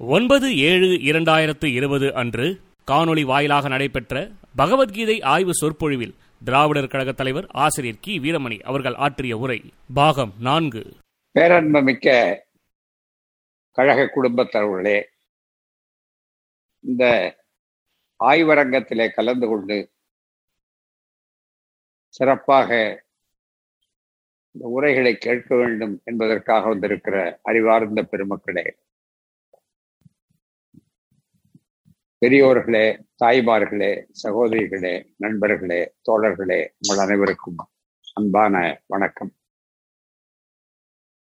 ஒன்பது ஏழு இரண்டாயிரத்து இருபது அன்று காணொளி வாயிலாக நடைபெற்ற பகவத்கீதை ஆய்வு சொற்பொழிவில் திராவிடர் கழகத் தலைவர் ஆசிரியர் கி. வீரமணி அவர்கள் ஆற்றிய உரை பாகம் நான்கு. பேரன்பமிக்க கழக குடும்பத்தவர்களே இந்த ஆய்வரங்கத்திலே கலந்து கொண்டு சிறப்பாக இந்த உரைகளை கேட்க வேண்டும் என்பதற்காக வந்திருக்கிற அறிவார்ந்த பெருமக்களே பெரியோர்களே தாய்மார்களே சகோதரிகளே நண்பர்களே தோழர்களே உங்கள் அனைவருக்கும் அன்பான வணக்கம்.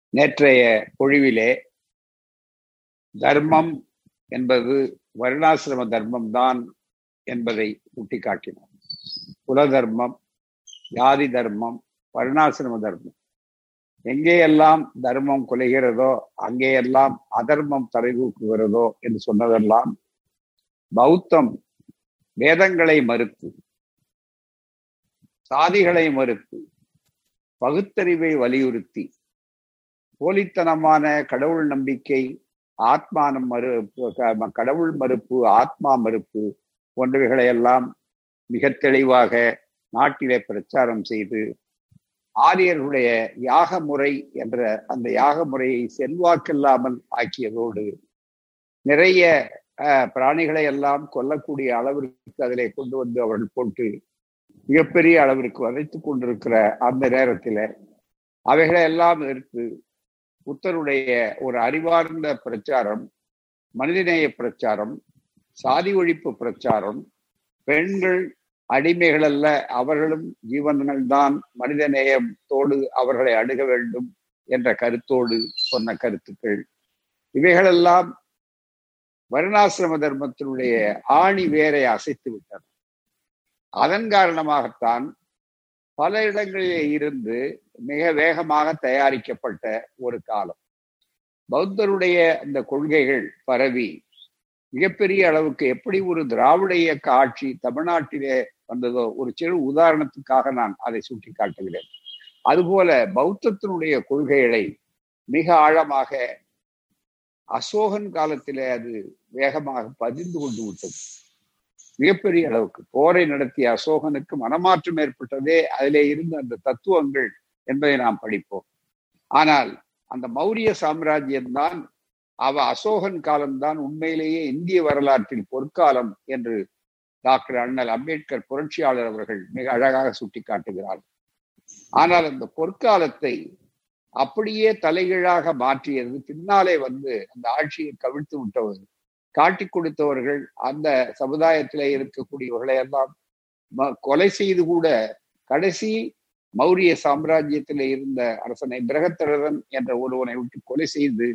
நேற்றைய பொழிவிலே தர்மம் என்பது வருணாசிரம தர்மம் தான் என்பதை சுட்டிக்காட்டினோம் குல தர்மம் ஜாதி தர்மம் வருணாசிரம தர்மம். எங்கேயெல்லாம் தர்மம் குலைகிறதோ அங்கேயெல்லாம் அதர்மம் தலைதூக்குகிறதோ என்று சொன்னதெல்லாம் பௌத்தம் வேதங்களை மறுத்து சாதிகளை மறுத்து பகுத்தறிவை வலியுறுத்தி போலித்தனமான கடவுள் நம்பிக்கை ஆத்மானம் மறு கடவுள் மறுப்பு ஆத்மா மறுப்பு போன்றவைகளையெல்லாம் மிக தெளிவாக நாட்டிலே பிரச்சாரம் செய்து ஆரியர்களுடைய யாக முறை என்ற அந்த யாக முறையை செல்வாக்கில்லாமல் ஆக்கியதோடு நிறைய பிராணிகளை எல்லாம் கொல்லக்கூடிய அளவிற்கு அதிலே கொண்டு வந்து அவர்கள் போட்டு மிகப்பெரிய அளவிற்கு வதைத்துக் கொண்டிருக்கிற அந்த நேரத்தில் அவைகளை எல்லாம் எடுத்து புத்தருடைய ஒரு அறிவார்ந்த பிரச்சாரம் மனிதநேய பிரச்சாரம் சாதி ஒழிப்பு பிரச்சாரம் பெண்கள் அடிமைகள் அல்ல அவர்களும் ஜீவன்கள் தான் மனித நேயத்தோடு அவர்களை அணுக வேண்டும் என்ற கருத்தோடு சொன்ன கருத்துக்கள். இவைகளெல்லாம் வருணாசிரம தர்மத்தினுடைய ஆணி வேரை அசைத்து விட்டன அதன் காரணமாகத்தான் பல இடங்களிலே இருந்து மிக வேகமாக தயாரிக்கப்பட்ட ஒரு காலம். பௌத்தருடைய இந்த கொள்கைகள் பரவி மிகப்பெரிய அளவுக்கு எப்படி ஒரு திராவிட இயக்க ஆட்சி தமிழ்நாட்டிலே வந்ததோ ஒரு சிறு உதாரணத்துக்காக நான் அதை சுட்டி காட்டுகிறேன் அதுபோல பௌத்தத்தினுடைய கொள்கைகளை மிக ஆழமாக அசோகன் காலத்திலே அது வேகமாக பதிந்து கொண்டு விட்டது. மிகப்பெரிய அளவுக்கு போரை நடத்திய அசோகனுக்கு மனமாற்றம் ஏற்பட்டதே அதிலே இருந்த அந்த தத்துவங்கள் என்பதை நாம் படிப்போம். ஆனால் அந்த மௌரிய சாம்ராஜ்யம்தான் அவ அசோகன் காலம்தான் உண்மையிலேயே இந்திய வரலாற்றில் பொற்காலம் என்று டாக்டர் அண்ணல் அம்பேத்கர் புரட்சியாளர் அவர்கள் மிக அழகாக சுட்டி காட்டுகிறார் ஆனால் அந்த பொற்காலத்தை அப்படியே தலைகீழாக மாற்றியது. பின்னாலே வந்து அந்த ஆட்சியை கவிழ்த்து விட்டவர். காட்டி கொடுத்தவர்கள் அந்த சமுதாயத்திலே இருக்கக்கூடியவர்களை எல்லாம் கொலை செய்து கூட கடைசி மௌரிய சாம்ராஜ்யத்திலே இருந்த அரசனை பிரகத்தரதன் என்ற ஒருவனை விட்டு கொலை செய்து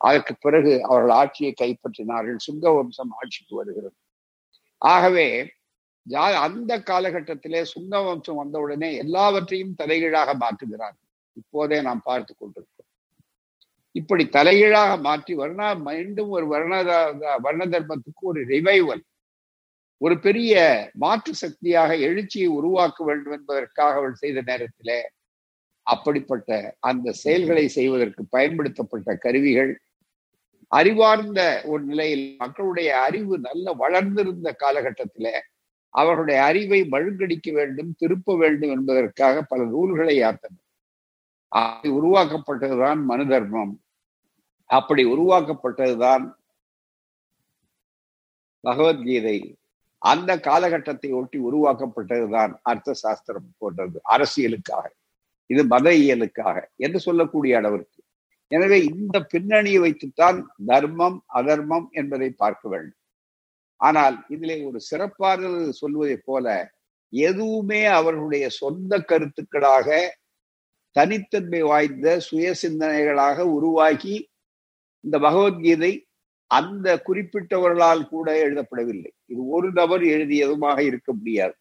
அதற்கு பிறகு அவர்கள் ஆட்சியை கைப்பற்றினார்கள். சுங்க வம்சம் ஆட்சிக்கு வருகிறது. ஆகவே அந்த காலகட்டத்திலே சுங்க வம்சம் வந்தவுடனே எல்லாவற்றையும் தலைகீழாக மாற்றுகிறார்கள். இப்போதே நாம் பார்த்து கொண்டிருக்கிறோம். இப்படி தலைகீழாக மாற்றி வர்ணா மீண்டும் ஒரு வர்ண வர்ண தர்மத்துக்கு ஒரு ரிவைவல் ஒரு பெரிய மாற்று சக்தியாக எழுச்சியை உருவாக்க வேண்டும் என்பதற்காக அவள் செய்த நேரத்திலே அப்படிப்பட்ட அந்த செயல்களை செய்வதற்கு பயன்படுத்தப்பட்ட கருவிகள் அறிவார்ந்த ஒரு நிலையில் மக்களுடைய அறிவு நல்ல வளர்ந்திருந்த காலகட்டத்தில் அவர்களுடைய அறிவை மழுங்கடிக்க வேண்டும் திருப்ப வேண்டும் என்பதற்காக பல நூல்களை யாத்தனர் அப்படி உருவாக்கப்பட்டதுதான் மனு தர்மம். அப்படி உருவாக்கப்பட்டதுதான் பகவத்கீதை. அந்த காலகட்டத்தை ஒட்டி உருவாக்கப்பட்டதுதான் அர்த்த சாஸ்திரம் போன்றது அரசியலுக்காக. இது மத இயலுக்காக என்று சொல்லக்கூடிய அளவிற்கு. எனவே இந்த பின்னணியை வைத்துத்தான் தர்மம் அதர்மம் என்பதை பார்க்க வேண்டும். ஆனால் இதிலே ஒரு சிறப்பானது சொல்வதைப் போல எதுவுமே அவர்களுடைய சொந்த கருத்துக்களாக தனித்தன்மை வாய்ந்த சுய சிந்தனைகளாக உருவாகி இந்த பகவத்கீதை அந்த குறிப்பிட்டவர்களால் கூட எழுதப்படவில்லை. இது ஒரு நபர் எழுதியதுமாக இருக்க முடியாது.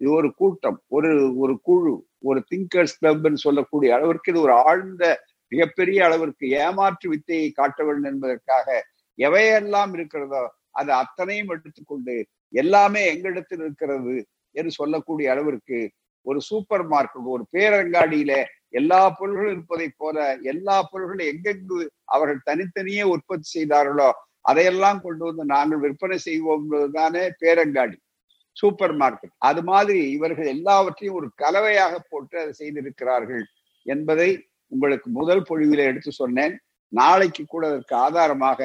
இது ஒரு கூட்டம் ஒரு ஒரு குழு ஒரு திங்கர்ஸ் கிளப்னு சொல்லக்கூடிய அளவிற்கு இது ஒரு ஆழ்ந்த மிகப்பெரிய அளவிற்கு ஏமாற்று வித்தையை காட்ட வேண்டும் என்பதற்காக எவையெல்லாம் இருக்கிறதோ அது அத்தனையும் எடுத்துக்கொண்டு எல்லாமே எங்களிடத்தில் இருக்கிறது என்று சொல்லக்கூடிய அளவிற்கு ஒரு சூப்பர் மார்க்கெட் ஒரு பேரங்காடியில எல்லா பொருள்களும் இருப்பதை போல எல்லா பொருள்களும் எங்கெங்கு அவர்கள் தனித்தனியே உற்பத்தி செய்தார்களோ அதையெல்லாம் கொண்டு வந்து நாங்கள் விற்பனை செய்வோம் பேரங்காடி சூப்பர் மார்க்கெட். அது மாதிரி இவர்கள் எல்லாவற்றையும் ஒரு கலவையாக போட்டு அதை செய்திருக்கிறார்கள் என்பதை உங்களுக்கு முதல் பொழிவில எடுத்து சொன்னேன். நாளைக்கு கூட அதற்கு ஆதாரமாக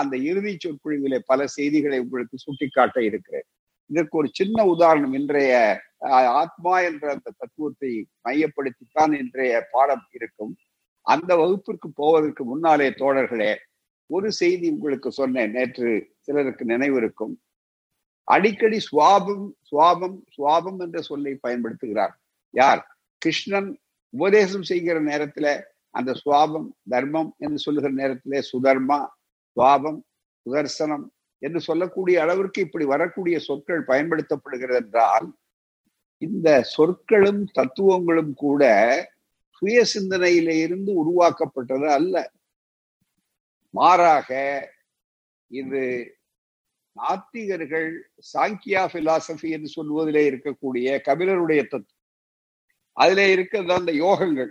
அந்த இறுதி சொற்பொழிவிலே பல செய்திகளை உங்களுக்கு சுட்டிக்காட்ட இருக்கிறேன். இதற்கு ஒரு சின்ன உதாரணம். இன்றைய ஆத்மா என்ற அந்த தத்துவத்தை மையப்படுத்தித்தான் இன்றைய பாடம் இருக்கும். அந்த வகுப்பிற்கு போவதற்கு முன்னாலே தோழர்களே ஒரு செய்தி உங்களுக்கு சொன்னேன். நேற்று சிலருக்கு நினைவு இருக்கும் அடிக்கடி சுவாபம் சுவாபம் சுவாபம் என்ற சொல்லை பயன்படுத்துகிறார். யார்? கிருஷ்ணன் உபதேசம் செய்கிற நேரத்துல அந்த சுவாபம் தர்மம் என்று சொல்லுகிற நேரத்திலே சுதர்மா சுவாபம் சுதர்சனம் என்று சொல்லக்கூடிய அளவிற்கு இப்படி வரக்கூடிய சொற்கள் பயன்படுத்தப்படுகிறது என்றால் இந்த சொற்களும் தத்துவங்களும் கூட சுய சிந்தனையில இருந்து உருவாக்கப்பட்டது அல்ல. மாறாக இது நாத்திகர்கள் சாங்கியா பிலாசபி என்று சொல்வதிலே இருக்கக்கூடிய கபிலருடைய தத்துவம். அதிலே இருக்கிறது அந்த யோகங்கள்.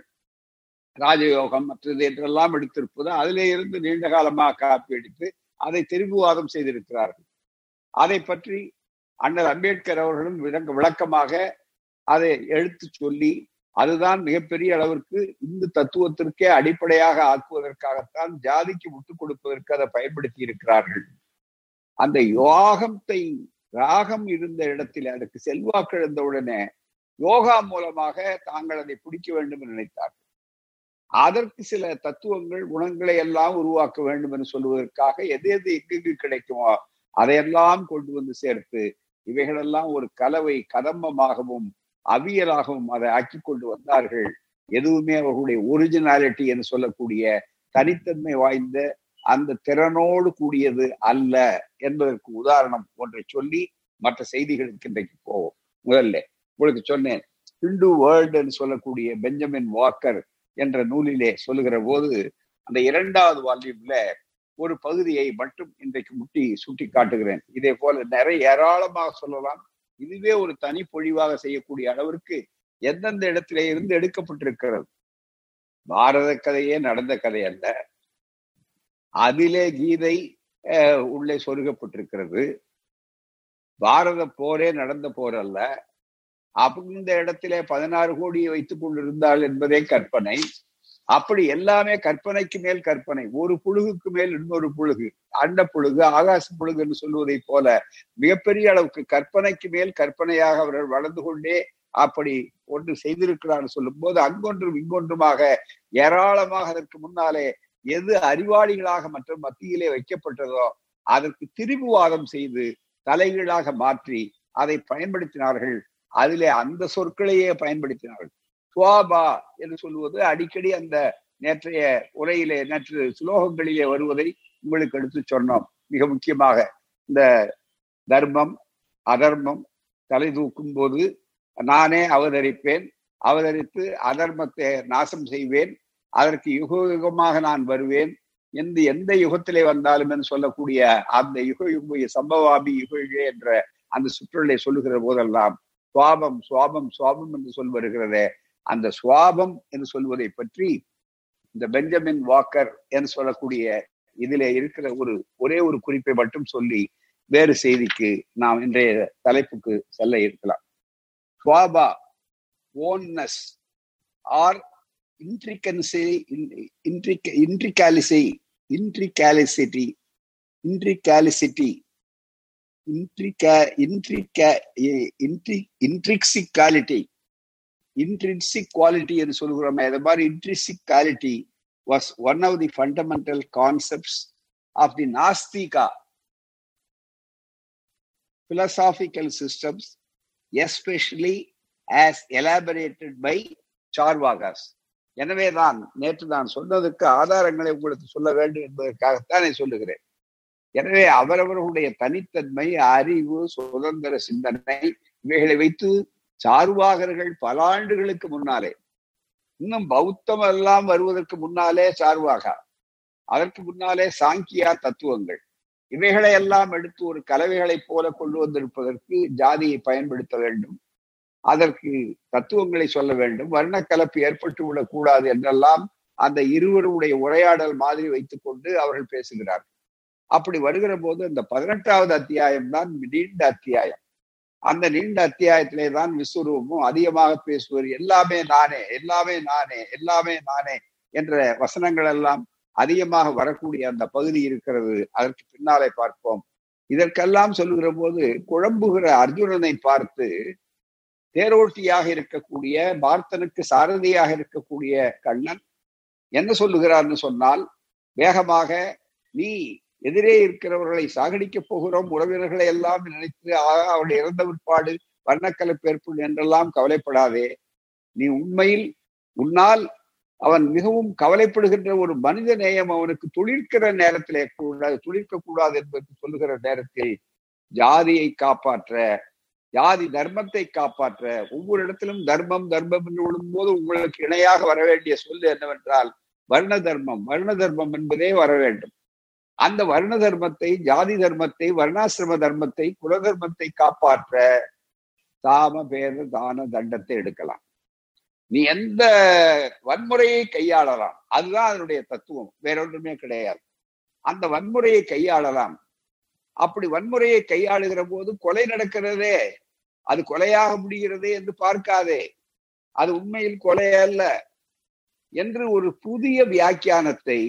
ராஜயோகம் மற்றது என்றெல்லாம் எடுத்திருப்பது அதிலே இருந்து நீண்ட காலமாக காப்பி எடுத்து அதை திரும்புவாதம் செய்திருக்கிறார்கள். அதை பற்றி அண்ணல் அம்பேத்கர் அவர்களும் விளக்க விளக்கமாக அதை எடுத்து சொல்லி அதுதான் மிகப்பெரிய அளவிற்கு இந்து தத்துவத்திற்கே அடிப்படையாக ஆக்குவதற்காகத்தான் ஜாதிக்கு விட்டுக் கொடுப்பதற்கு அதை பயன்படுத்தி இருக்கிறார்கள். அந்த யோகத்தை ராகம் இருந்த இடத்தில் அதுக்கு செல்வாக்கு இழந்தவுடனே யோகா மூலமாக தாங்கள் அதை பிடிக்க வேண்டும் என்று நினைத்தார்கள். அதற்கு சில தத்துவங்கள் குணங்களை எல்லாம் உருவாக்க வேண்டும் என்று சொல்வதற்காக எது எது எங்கெங்கு கிடைக்குமோ அதையெல்லாம் கொண்டு வந்து சேர்த்து இவைகளெல்லாம் ஒரு கலவை கதம்பமாகவும் அவியலாகவும் அதை ஆக்கி கொண்டு வந்தார்கள். எதுவுமே அவர்களுடைய ஒரிஜினாலிட்டி என்று சொல்லக்கூடிய தனித்தன்மை வாய்ந்த அந்த திறனோடு கூடியது அல்ல என்பதற்கு உதாரணம் ஒன்றை சொல்லி மற்ற செய்திகளுக்கு இன்றைக்கு போவோம். முதல்ல உங்களுக்கு சொன்னேன் ஹிந்து வேர்ல்டு சொல்லக்கூடிய பெஞ்சமின் வாக்கர் என்ற நூலிலே சொல்லுகிற போது அந்த இரண்டாவது வால்யூம்ல ஒரு பகுதியை மட்டும் இன்றைக்கு முட்டி சுட்டி காட்டுகிறேன் இதே போல நிறைய ஏராளமாக சொல்லலாம். இதுவே ஒரு தனி பொழிவாக செய்யக்கூடிய அளவிற்கு எந்தெந்த இடத்திலே இருந்து எடுக்கப்பட்டிருக்கிறது? பாரத கதையே நடந்த கதை அல்ல. அதிலே கீதை உள்ளே சொருகப்பட்டிருக்கிறது. பாரத போரே நடந்த போர் அல்ல. இந்த இடத்திலே பதினாறு கோடியை வைத்துக் கொண்டிருந்தாள் என்பதே கற்பனை. அப்படி எல்லாமே கற்பனைக்கு மேல் கற்பனை. ஒரு புழுகுக்கு மேல் இன்னொரு புழுகு அண்ட புழுகு ஆகாச புழுகு என்று சொல்வதை போல மிகப்பெரிய அளவுக்கு கற்பனைக்கு மேல் கற்பனையாக அவர்கள் வளர்ந்து கொண்டே அப்படி ஒன்று செய்திருக்கிறான்னு சொல்லும் போது அங்கொன்றும் இங்கொன்றுமாக ஏராளமாக அதற்கு முன்னாலே எது அறிவாளிகளாக மற்றும் மத்தியிலே வைக்கப்பட்டதோ அதற்கு திரிபுவாதம் செய்து தலைகீழாக மாற்றி அதை பயன்படுத்தினார்கள். அதிலே அந்த சொற்களையே பயன்படுத்தினார்கள். துவாபா என்று சொல்லுவது அடிக்கடி அந்த நேற்றைய உரையிலே நேற்று சுலோகங்களிலே வருவதை உங்களுக்கு எடுத்து சொன்னோம். மிக முக்கியமாக இந்த தர்மம் அதர்மம் தலை தூக்கும் போது நானே அவதரிப்பேன் அவதரித்து அதர்மத்தை நாசம் செய்வேன் அதற்கு யுக யுகமாக நான் வருவேன். எந்த எந்த யுகத்திலே வந்தாலும் என்று சொல்லக்கூடிய அந்த யுக யுக சம்பவாபி யுகே என்ற அந்த சுற்றுலை சொல்லுகிற போதெல்லாம் சுவாபம் சுவாபம் சுவாபம் என்று சொல் வருகிறதே அந்த சுவாபம் என்று சொல்வதை பற்றி இந்த பெஞ்சமின் வாக்கர் என்று சொல்லக்கூடிய இதில் இருக்கிற ஒரு ஒரே ஒரு குறிப்பை மட்டும் சொல்லி வேறு செய்திக்கு நாம் இன்றைய தலைப்புக்கு செல்ல இருக்கலாம். சுவாபா ownness or intricacy intrinsicality intrinsicality intrinsicality intrinsic intrinsic intrinsic intrinsicality intrinsic quality என்று சொல்கிறோமே அது மாதிரி intrinsic quality was one of the fundamental concepts of the nastika philosophical systems especially as elaborated by Charvakas எனவே தான் நேற்று நான் சொன்னதுக்கு ஆதாரங்களை உங்களுக்கு சொல்ல வேண்டும் என்பதற்காகத்தானே சொல்லுகிறேன் எனவே அவரவர்களுடைய தனித்தன்மை அறிவு சுதந்திர சிந்தனை இவைகளை வைத்து சார்வாகர்கள் பல ஆண்டுகளுக்கு முன்னாலே இன்னும் பௌத்தம் எல்லாம் வருவதற்கு முன்னாலே சார்வாக? அதற்கு முன்னாலே சாங்கியா தத்துவங்கள். இவைகளை எல்லாம் எடுத்து ஒரு கலவைகளைப் போல கொண்டு வந்திருப்பதற்கு ஜாதியை பயன்படுத்த வேண்டும். அதற்கு தத்துவங்களை சொல்ல வேண்டும். வர்ணக்கலப்பு ஏற்பட்டு விடக்கூடாது என்றெல்லாம் அந்த இருவருடைய உரையாடல் மாதிரி வைத்துக் கொண்டு அவர்கள் பேசுகிறார்கள். அப்படி வருகிற போது அந்த பதினெட்டாவது அத்தியாயம் தான் நீண்ட அத்தியாயம். அந்த நீண்ட அத்தியாயத்திலே தான் விஸ்வரூபமும் அதிகமாக பேசுவது எல்லாமே நானே எல்லாமே நானே எல்லாமே நானே என்ற வசனங்கள் எல்லாம் அதிகமாக வரக்கூடிய அந்த பகுதி இருக்கிறது. அதற்கு பின்னாலே பார்ப்போம். இதற்கெல்லாம் சொல்லுகிற போது குழம்புகிற அர்ஜுனனை பார்த்து தேரோட்டியாக இருக்கக்கூடிய பார்த்தனுக்கு சாரதியாக இருக்கக்கூடிய கண்ணன் என்ன சொல்லுகிறார்னு சொன்னால் வேகமாக நீ எதிரே இருக்கிறவர்களை சாகடிக்கப் போகிறோம். உறவினர்களை எல்லாம் நினைத்து அவள் இறந்த பிற்பாடு வண்ணக்கலப்பு ஏற்படும் என்றெல்லாம் கவலைப்படாதே. நீ உண்மையில் உன்னால் அவன் மிகவும் கவலைப்படுகின்ற ஒரு மனித நேயம் அவனுக்கு துளிர்க்கிற நேரத்திலே கூட துளிர்க்க கூடாது என்பது சொல்லுகிற நேரத்தில் ஜாதியை காப்பாற்ற ஜாதி தர்மத்தை காப்பாற்ற ஒவ்வொரு இடத்திலும் தர்மம் தர்மம் என்று விழும்போது உங்களுக்கு இணையாக வர வேண்டிய சொல் என்னவென்றால் வர்ண தர்மம். வர்ண தர்மம் என்பதே வர வேண்டும். அந்த வர்ண தர்மத்தை ஜாதி தர்மத்தை வர்ணாசிரம தர்மத்தை குல தர்மத்தை காப்பாற்ற தாம பேத தான தண்டத்தை எடுக்கலாம். நீ எந்த வன்முறையை கையாளலாம் அதுதான் அதனுடைய தத்துவம் வேறொன்றுமே கிடையாது. அந்த வன்முறையை கையாளலாம். அப்படி வன்முறையை கையாளுகிற போது கொலை நடக்கிறதே அது கொலையாக முடிகிறதே என்று பார்க்காதே அது உண்மையில் கொலை அல்ல. என்று ஒரு புதிய வியாக்கியானத்தை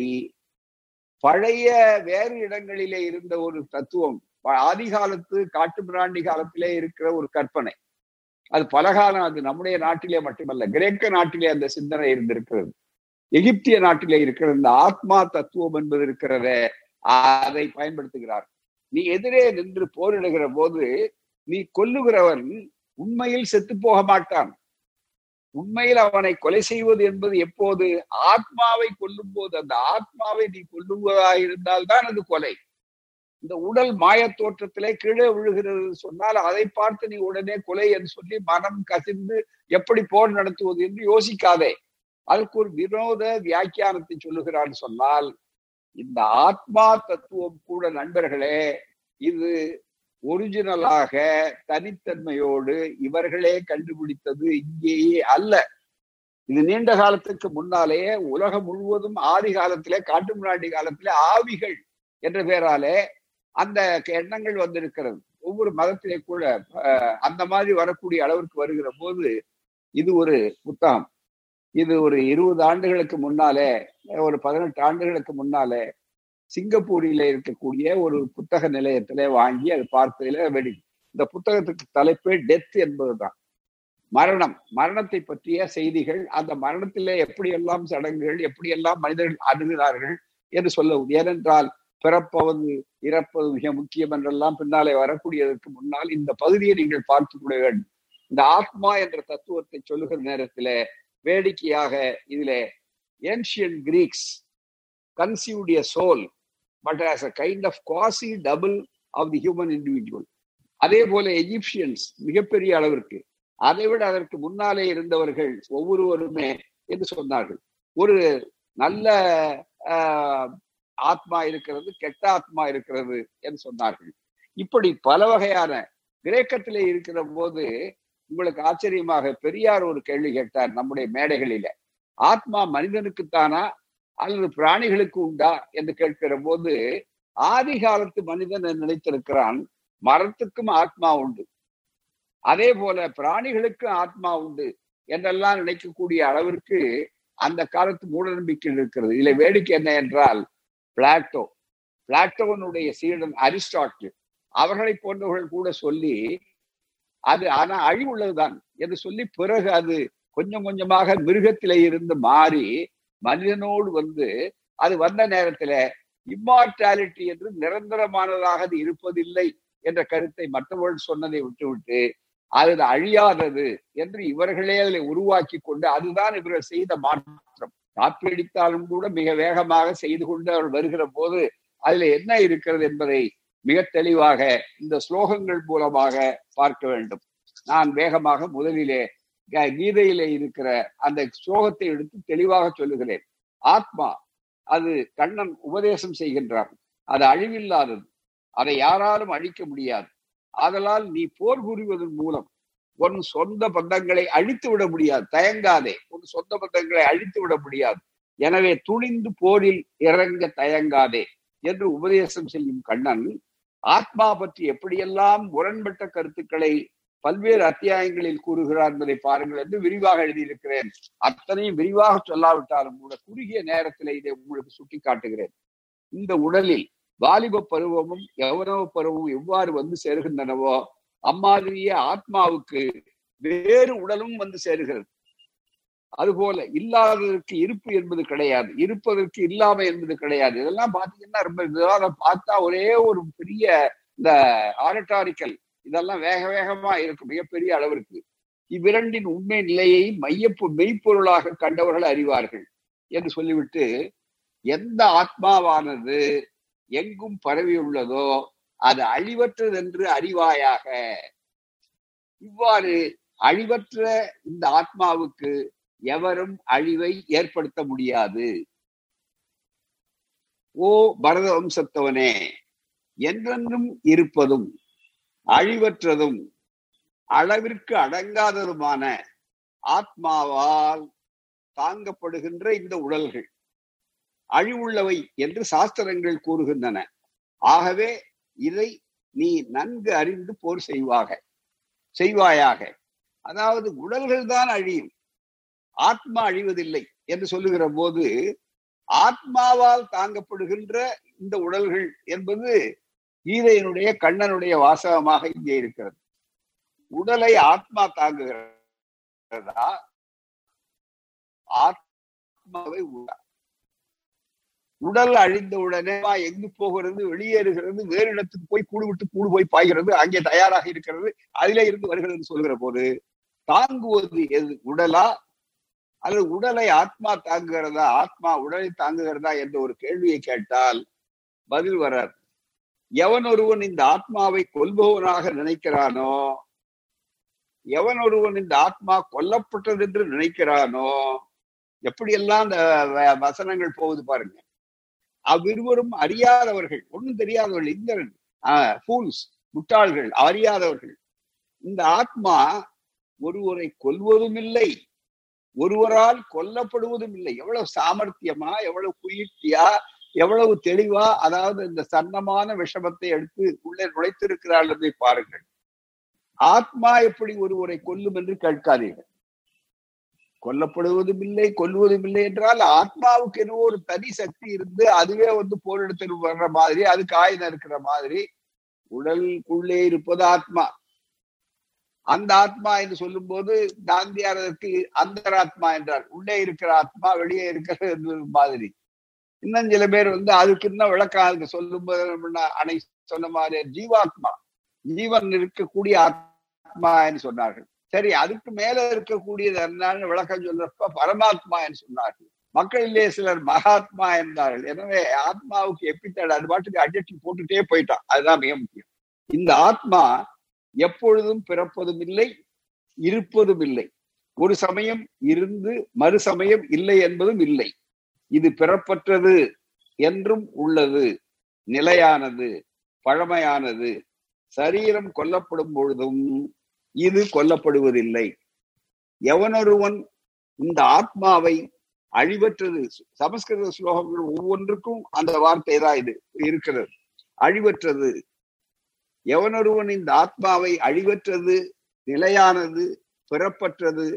பழைய வேறு இடங்களிலே இருந்த ஒரு தத்துவம் ஆதி காலத்து காட்டு பிராண்டி காலத்திலே இருக்கிற ஒரு கற்பனை. அது பலகாலம் அது நம்முடைய நாட்டிலே மட்டுமல்ல கிரேக்க நாட்டிலே அந்த சிந்தனை இருந்திருக்கிறது. எகிப்திய நாட்டிலே இருக்கிற இந்த ஆத்மா தத்துவம் என்பது இருக்கிறத அதை பயன்படுத்துகிறார். நீ எதிரே நின்று போரிடுகிற போது நீ கொல்லுகிறவன் உண்மையில் செத்து போக மாட்டான். உண்மையில் அவனை கொலை செய்வது என்பது எப்போது? ஆத்மாவை கொல்லும் போது அந்த ஆத்மாவை நீ கொல்லுவதாக இருந்தால்தான் அது கொலை. இந்த உடல் மாய தோற்றத்திலே கீழே விழுகிறது சொன்னால் அதை பார்த்து நீ உடனே கொலை என்று சொல்லி மனம் கசிந்து எப்படி போர் நடத்துவது என்று யோசிக்காதே. அதற்கு ஒரு வினோத வியாக்கியானத்தை சொல்லுகிறான்னு சொன்னால் இந்த ஆத்மா தத்துவம் கூட நண்பர்களே இது ஒரிஜினலாக தனித்தன்மையோடு இவர்களே கண்டுபிடித்தது இங்கேயே அல்ல. இது நீண்ட காலத்துக்கு முன்னாலேயே உலகம் முழுவதும் ஆதி காலத்திலே காட்டு முன்னாடி காலத்திலே ஆவிகள் என்ற பெயராலே அந்த எண்ணங்கள் வந்திருக்கிறது. ஒவ்வொரு மதத்திலே கூட அந்த மாதிரி வரக்கூடிய அளவிற்கு வருகிற போது இது ஒரு புத்தகம் இது ஒரு இருபது ஆண்டுகளுக்கு முன்னாலே ஒரு பதினெட்டு ஆண்டுகளுக்கு முன்னாலே சிங்கப்பூரில இருக்கக்கூடிய ஒரு புத்தக நிலையத்திலே வாங்கி அது பார்த்ததில வெடி. இந்த புத்தகத்துக்கு தலைப்பே டெத் என்பதுதான். மரணம். மரணத்தை பற்றிய செய்திகள் அந்த மரணத்திலே எப்படியெல்லாம் சடங்குகள் எப்படியெல்லாம் மனிதர்கள் அணுகிறார்கள் என்று சொல்ல ஏனென்றால் பிறப்பவது இறப்பது மிக முக்கியம் என்றெல்லாம் பின்னாலே வரக்கூடியதற்கு முன்னால் இந்த பகுதியை நீங்கள் பார்த்து கொள்ள வேண்டும். இந்த ஆத்மா என்ற தத்துவத்தை சொல்லுகிற நேரத்திலே வேடிக்கையாக இதிலே ancient Greeks conceived soul but as a kind of quasi double of the human individual அதே போல எஜிப்சியன்ஸ் மிகப்பெரிய அளவிற்கு அதை விட அதற்கு முன்னாலே இருந்தவர்கள் ஒவ்வொருவருமே என்று சொன்னார்கள். ஒரு நல்ல ஆத்மா இருக்கிறது கெட்ட ஆத்மா இருக்கிறது என்று சொன்னார்கள். இப்படி பல வகையான கிரேக்கத்திலே இருக்கிற போது உங்களுக்கு ஆச்சரியமாக பெரியார் ஒரு கேள்வி கேட்டார் நம்முடைய மேடைகளில. ஆத்மா மனிதனுக்குத்தானா அல்லது பிராணிகளுக்கு உண்டா என்று கேட்கிற போது ஆதி காலத்து மனிதன் நினைத்திருக்கிறான் மரத்துக்கும் ஆத்மா உண்டு. அதே போல பிராணிகளுக்கும் ஆத்மா உண்டு என்றெல்லாம் நினைக்கக்கூடிய அளவிற்கு அந்த காலத்து மூட நம்பிக்கை இருக்கிறது. இதுல வேடிக்கை என்ன என்றால் பிளாட்டோ. பிளாட்டோனுடைய சீடன் அரிஸ்டாட்டில். அவர்களை போன்றவர்கள் கூட சொல்லி அது ஆனா அழிவுள்ளதுதான் என்று சொல்லி பிறகு அது கொஞ்சம் கொஞ்சமாக மிருகத்திலே இருந்து மாறி மனிதனோடு வந்து அது வந்த நேரத்துல இம்மார்டாலிட்டி என்று நிரந்தரமானதாக அது இருப்பதில்லை என்ற கருத்தை மற்றவர்கள் சொன்னதை விட்டுவிட்டு அது அழியாதது என்று இவர்களே அதில் உருவாக்கி கொண்டு அதுதான் இவர்கள் செய்த மாற்றம். காப்பீடித்தாலும் கூட மிக வேகமாக செய்து கொண்டு அவர் வருகிற போது அதுல என்ன இருக்கிறது என்பதை மிக தெளிவாக இந்த ஸ்லோகங்கள் மூலமாக பார்க்க வேண்டும். நான் வேகமாக முதலிலே கீதையிலே இருக்கிற அந்த ஸ்லோகத்தை எடுத்து தெளிவாக சொல்லுகிறேன். ஆத்மா அது கண்ணன் உபதேசம் செய்கின்றார் அது அழிவில்லாதது. அதை யாராலும் அழிக்க முடியாது. அதனால் நீ போர் புரிவதன் மூலம் உன் சொந்த பந்தங்களை அழித்து விட முடியாது. தயங்காதே. உன் சொந்த பந்தங்களை அழித்து விட முடியாது. எனவே துணிந்து போரில் இறங்க தயங்காதே என்று உபதேசம் செய்யும் கண்ணன் ஆத்மா பற்றி எப்படியெல்லாம் முரண்பட்ட கருத்துக்களை பல்வேறு அத்தியாயங்களில் கூறுகிறார் என்பதை பாருங்கள் என்று விரிவாக எழுதியிருக்கிறேன். அத்தனையும் விரிவாக சொல்லாவிட்டாலும் கூட குறுகிய நேரத்தில் இதை உங்களுக்கு சுட்டி காட்டுகிறேன் இந்த உடலில் வாலிப பருவமும் யவனவ பருவமும் எவ்வாறு வந்து சேருகின்றனவோ அம்மாதிரியே ஆத்மாவுக்கு வேறு உடலும் வந்து சேருகிறது. அதுபோல இல்லாததற்கு இருப்பு என்பது கிடையாது. இருப்பதற்கு இல்லாமை என்பது கிடையாது. இதெல்லாம் பாத்தீங்கன்னா ரொம்ப விவாதம். பார்த்தா ஒரே ஒரு பெரிய இந்த ஆரட்டாரிக்கல் இதெல்லாம் வேக வேகமா இருக்கும் மிகப்பெரிய அளவிற்கு. இவ்விரண்டின் உண்மை நிலையை மையப்பு மெய்ப்பொருளாக கண்டவர்கள் அறிவார்கள் என்று சொல்லிவிட்டு எந்த ஆத்மாவானது எங்கும் பரவி உள்ளதோ அது அழிவற்றது என்று அறிவாயாக. இவ்வாறு அழிவற்ற இந்த ஆத்மாவுக்கு எவரும் அழிவை ஏற்படுத்த முடியாது. ஓ பரத வம்சத்தவனே என்றென்றும் இருப்பதும் அழிவற்றதும் அளவிற்கு அடங்காததுமான ஆத்மாவால் தாங்கப்படுகின்ற இந்த உடல்கள். அழிவுள்ளவை என்று சாஸ்திரங்கள் கூறுகின்றன. ஆகவே இதை நீ நன்கு அறிந்து போர் செய்வாக செய்வாயாக. அதாவது உடல்கள் தான் அழியும். ஆத்மா அழிவதில்லை என்று சொல்லுகிற போது ஆத்மாவால் தாங்கப்படுகின்ற இந்த உடல்கள் என்பது கீதையினுடைய கண்ணனுடைய வாசகமாக இங்கே இருக்கிறது. உடலை ஆத்மா தாங்குகிறதா? ஆத்மாவை உடல் அழிந்த உடனே எங்கு போகிறது? வெளியேறுகிறது. வேறு இடத்துக்கு போய் கூடு விட்டு கூடு போய் பாய்கிறது. அங்கே தயாராக இருக்கிறது. அதிலே இருந்து வருகிறது சொல்கிற போது தாங்குவது எது? உடலா? அல்லது உடலை ஆத்மா தாங்குகிறதா? ஆத்மா உடலை தாங்குகிறதா என்ற ஒரு கேள்வியை கேட்டால் பதில் வராது. எவன் ஒருவன் இந்த ஆத்மாவை கொல்பவனாக நினைக்கிறானோ எவன் ஒருவன் இந்த ஆத்மா கொல்லப்பட்டது என்று நினைக்கிறானோ எப்படியெல்லாம் அந்த வசனங்கள் போகுது பாருங்க. அவ்விருவரும் அறியாதவர்கள் ஒன்றும் தெரியாதவர்கள் இந்திரன் ஃபூல்ஸ் முட்டாள்கள் அறியாதவர்கள். இந்த ஆத்மா ஒருவரை கொல்வதும் இல்லை ஒருவரால் கொல்லப்படுவதும் இல்லை. எவ்வளவு சாமர்த்தியமா எவ்வளவு குயிர்த்தியா எவ்வளவு தெளிவா அதாவது இந்த சன்னமான விஷமத்தை எடுத்து உள்ளே நுழைத்திருக்கிறாள் என்பதை பாருங்கள். ஆத்மா எப்படி ஒருவரை கொல்லும் என்று கேட்காதீர்கள். கொல்லப்படுவதும் இல்லை கொல்லுவதும் இல்லை என்றால் ஆத்மாவுக்கு என்னவோ ஒரு தனி சக்தி இருந்து அதுவே வந்து போரிடத்தில் வர்ற மாதிரி அதுக்கு ஆயுதம் இருக்கிற மாதிரி உடலுக்குள்ளே இருப்பது ஆத்மா. அந்த ஆத்மா என்று சொல்லும் போது காந்தியார் அதற்கு அந்தராத்மா என்றார். உள்ளே இருக்கிற ஆத்மா வெளியே இருக்கிற மாதிரி. இன்னும் சில பேர் வந்து அதுக்கு இன்னும் விளக்கம் அதுக்கு சொல்லும் போது அனை சொன்ன மாதிரி ஜீவாத்மா ஜீவன் இருக்கக்கூடிய ஆத்மா என்று சொன்னார்கள். சரி அதுக்கு மேல இருக்கக்கூடியது என்னன்னு விளக்கம் சொல்றப்ப பரமாத்மா என்று சொன்னார்கள். மக்களிலே சிலர் மகாத்மா என்றார்கள். எனவே ஆத்மாவுக்கு எப்பித்தட அது பாட்டுக்கு அட்ஜெக்டிவ் போட்டுட்டே போயிட்டான். அதுதான் மிக முக்கியம். இந்த ஆத்மா எப்பொழுதும் பிறப்பதும் இல்லை இருப்பதும் இல்லை. ஒரு சமயம் இருந்து மறு சமயம் இல்லை என்பதும் இல்லை. இது பிறப்பற்றது என்றும் உள்ளது நிலையானது பழமையானது. சரீரம் கொல்லப்படும் பொழுதும் இது கொல்லப்படுவதில்லை. எவனொருவன் இந்த ஆத்மாவை அழிவற்றது சமஸ்கிருத ஸ்லோகங்கள் ஒவ்வொன்றுக்கும் அந்த வார்த்தை தான் இது இருக்கிறது. அழிவற்றது. எவனொருவன் இந்த ஆத்மாவை அழிவற்றது நிலையானது பிறப்பற்றது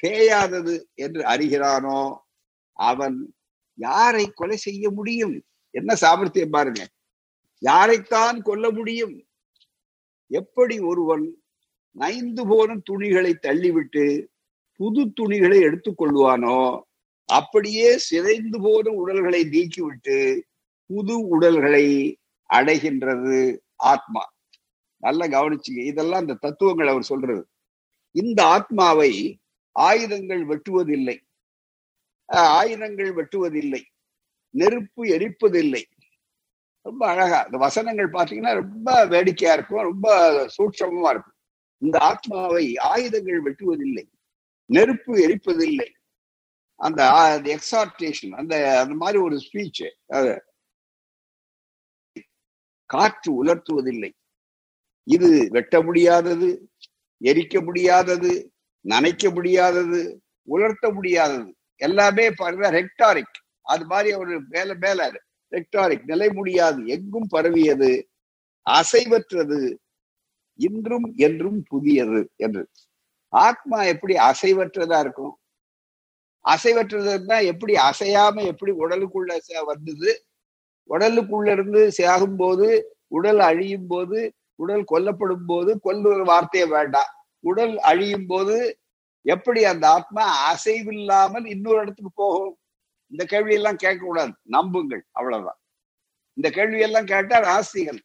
பேயாதது என்று அறிகிறானோ அவன் யாரை கொலை செய்ய முடியும்? என்ன சாமர்த்தியம் பாருங்க. யாரைத்தான் கொல்ல முடியும்? எப்படி ஒருவன் நைந்து போன துணிகளை தள்ளிவிட்டு புது துணிகளை எடுத்துக்கொள்வானோ அப்படியே சிதைந்து போன உடல்களை நீக்கிவிட்டு புது உடல்களை அடைகின்றது ஆத்மா. நல்லா கவனிச்சுங்க. இதெல்லாம் இந்த தத்துவங்கள் அவர் சொல்றது. இந்த ஆத்மாவை ஆயுதங்கள் வெட்டுவதில்லை. ஆயுதங்கள் வெட்டுவதில்லை. நெருப்பு எரிப்பதில்லை. ரொம்ப அழகா இந்த வசனங்கள் பாத்தீங்கன்னா ரொம்ப வேடிக்கையா இருக்கும் ரொம்ப சூட்சமா இருக்கும். இந்த ஆத்மாவை ஆயுதங்கள் வெட்டுவதில்லை நெருப்பு எரிப்பதில்லை. அந்த எக்ஸார்டேஷன் அந்த அந்த மாதிரி ஒரு ஸ்பீச் அது காற்று உலர்த்துவதில்லை. இது வெட்ட முடியாதது எரிக்க முடியாதது நனைக்க முடியாதது உலர்த்த முடியாதது. எல்லாமே பாருங்க ரெக்டாரிக். அது மாதிரி ஒரு மேல மேல. ரெக்டாரிக். நிலை முடியாது. எங்கும் பரவியது. அசைவற்றது. இன்றும் என்றும் புதியது என்று. ஆத்மா எப்படி அசைவற்றதா இருக்கும்? அசைவற்றதுன்னா எப்படி அசையாம எப்படி உடலுக்குள்ள வந்தது? உடலுக்குள்ள இருந்து சாகும் போது உடல் அழியும் போது உடல் கொல்லப்படும் போது கொல்லுற வார்த்தையே வேண்டாம். உடல் அழியும் போது எப்படி அந்த ஆத்மா அசைவில்லாமல் இன்னொரு இடத்துக்கு போகும்? இந்த கேள்வி எல்லாம் கேட்க கூடாது நம்புங்கள். அவ்வளவுதான். இந்த கேள்வி எல்லாம் கேட்டா நாஸ்திகன்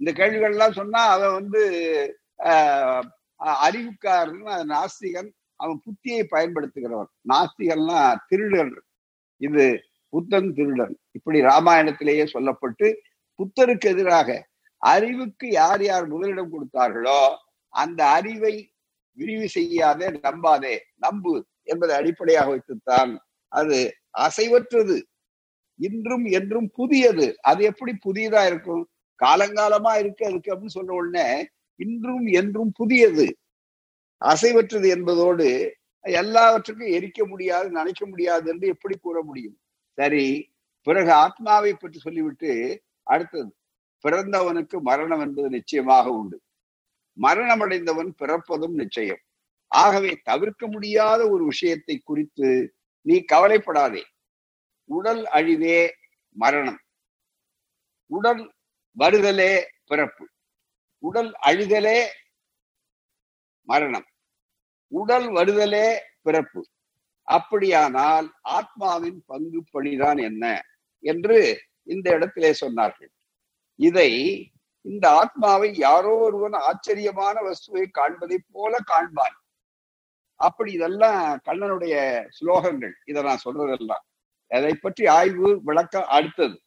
இந்த கேள்விகள் எல்லாம் சொன்னா அவன் வந்து ஆஹ் அறிவுக்காரன் அது நாஸ்திகன் அவன் புத்தியை பயன்படுத்துகிறவன். நாஸ்திகன்னா திருடன் இது புத்தன் திருடன். இப்படி ராமாயணத்திலேயே சொல்லப்பட்டு புத்தருக்கு எதிராக அறிவுக்கு யார் யார் முதலிடம் கொடுத்தார்களோ அந்த அறிவை விரிவு செய்யாதே நம்பாதே நம்பு என்பதை அடிப்படையாக வைத்துத்தான் அது அசைவற்றது. இன்றும் என்றும் புதியது. அது எப்படி புதியதா இருக்கும்? காலங்காலமா இருக்க இருக்கு அப்படின்னு சொன்ன உடனே இன்றும் என்றும் புதியது. அசைவற்றது என்பதோடு எல்லாவற்றுக்கும் எரிக்க முடியாது நினைக்க முடியாது என்று எப்படி கூற முடியும்? சரி பிறகு ஆத்மாவை பற்றி சொல்லிவிட்டு அடுத்தது. பிறந்தவனுக்கு மரணம் என்பது நிச்சயமாக உண்டு. மரணம் அடைந்தவன் பிறப்பதும் நிச்சயம். ஆகவே தவிர்க்க முடியாத ஒரு விஷயத்தை குறித்து நீ கவலைப்படாதே. உடல் அழிவே மரணம். உடல் வருதலே பிறப்பு. உடல் அழிதலே மரணம். உடல் வருதலே பிறப்பு. அப்படியானால் ஆத்மாவின் பங்கு பணிதான் என்ன? என்று இந்த இடத்திலே சொன்னார்கள். இதை இந்த ஆத்மாவை யாரோ ஒருவன் ஆச்சரியமான வஸ்துவை காண்பதை போல காண்பாய் அப்படி இதெல்லாம் கண்ணனுடைய ஸ்லோகங்கள். இதை நான் சொல்றதெல்லாம். அதை பற்றி ஆய்வு விளக்கம் அடுத்தது.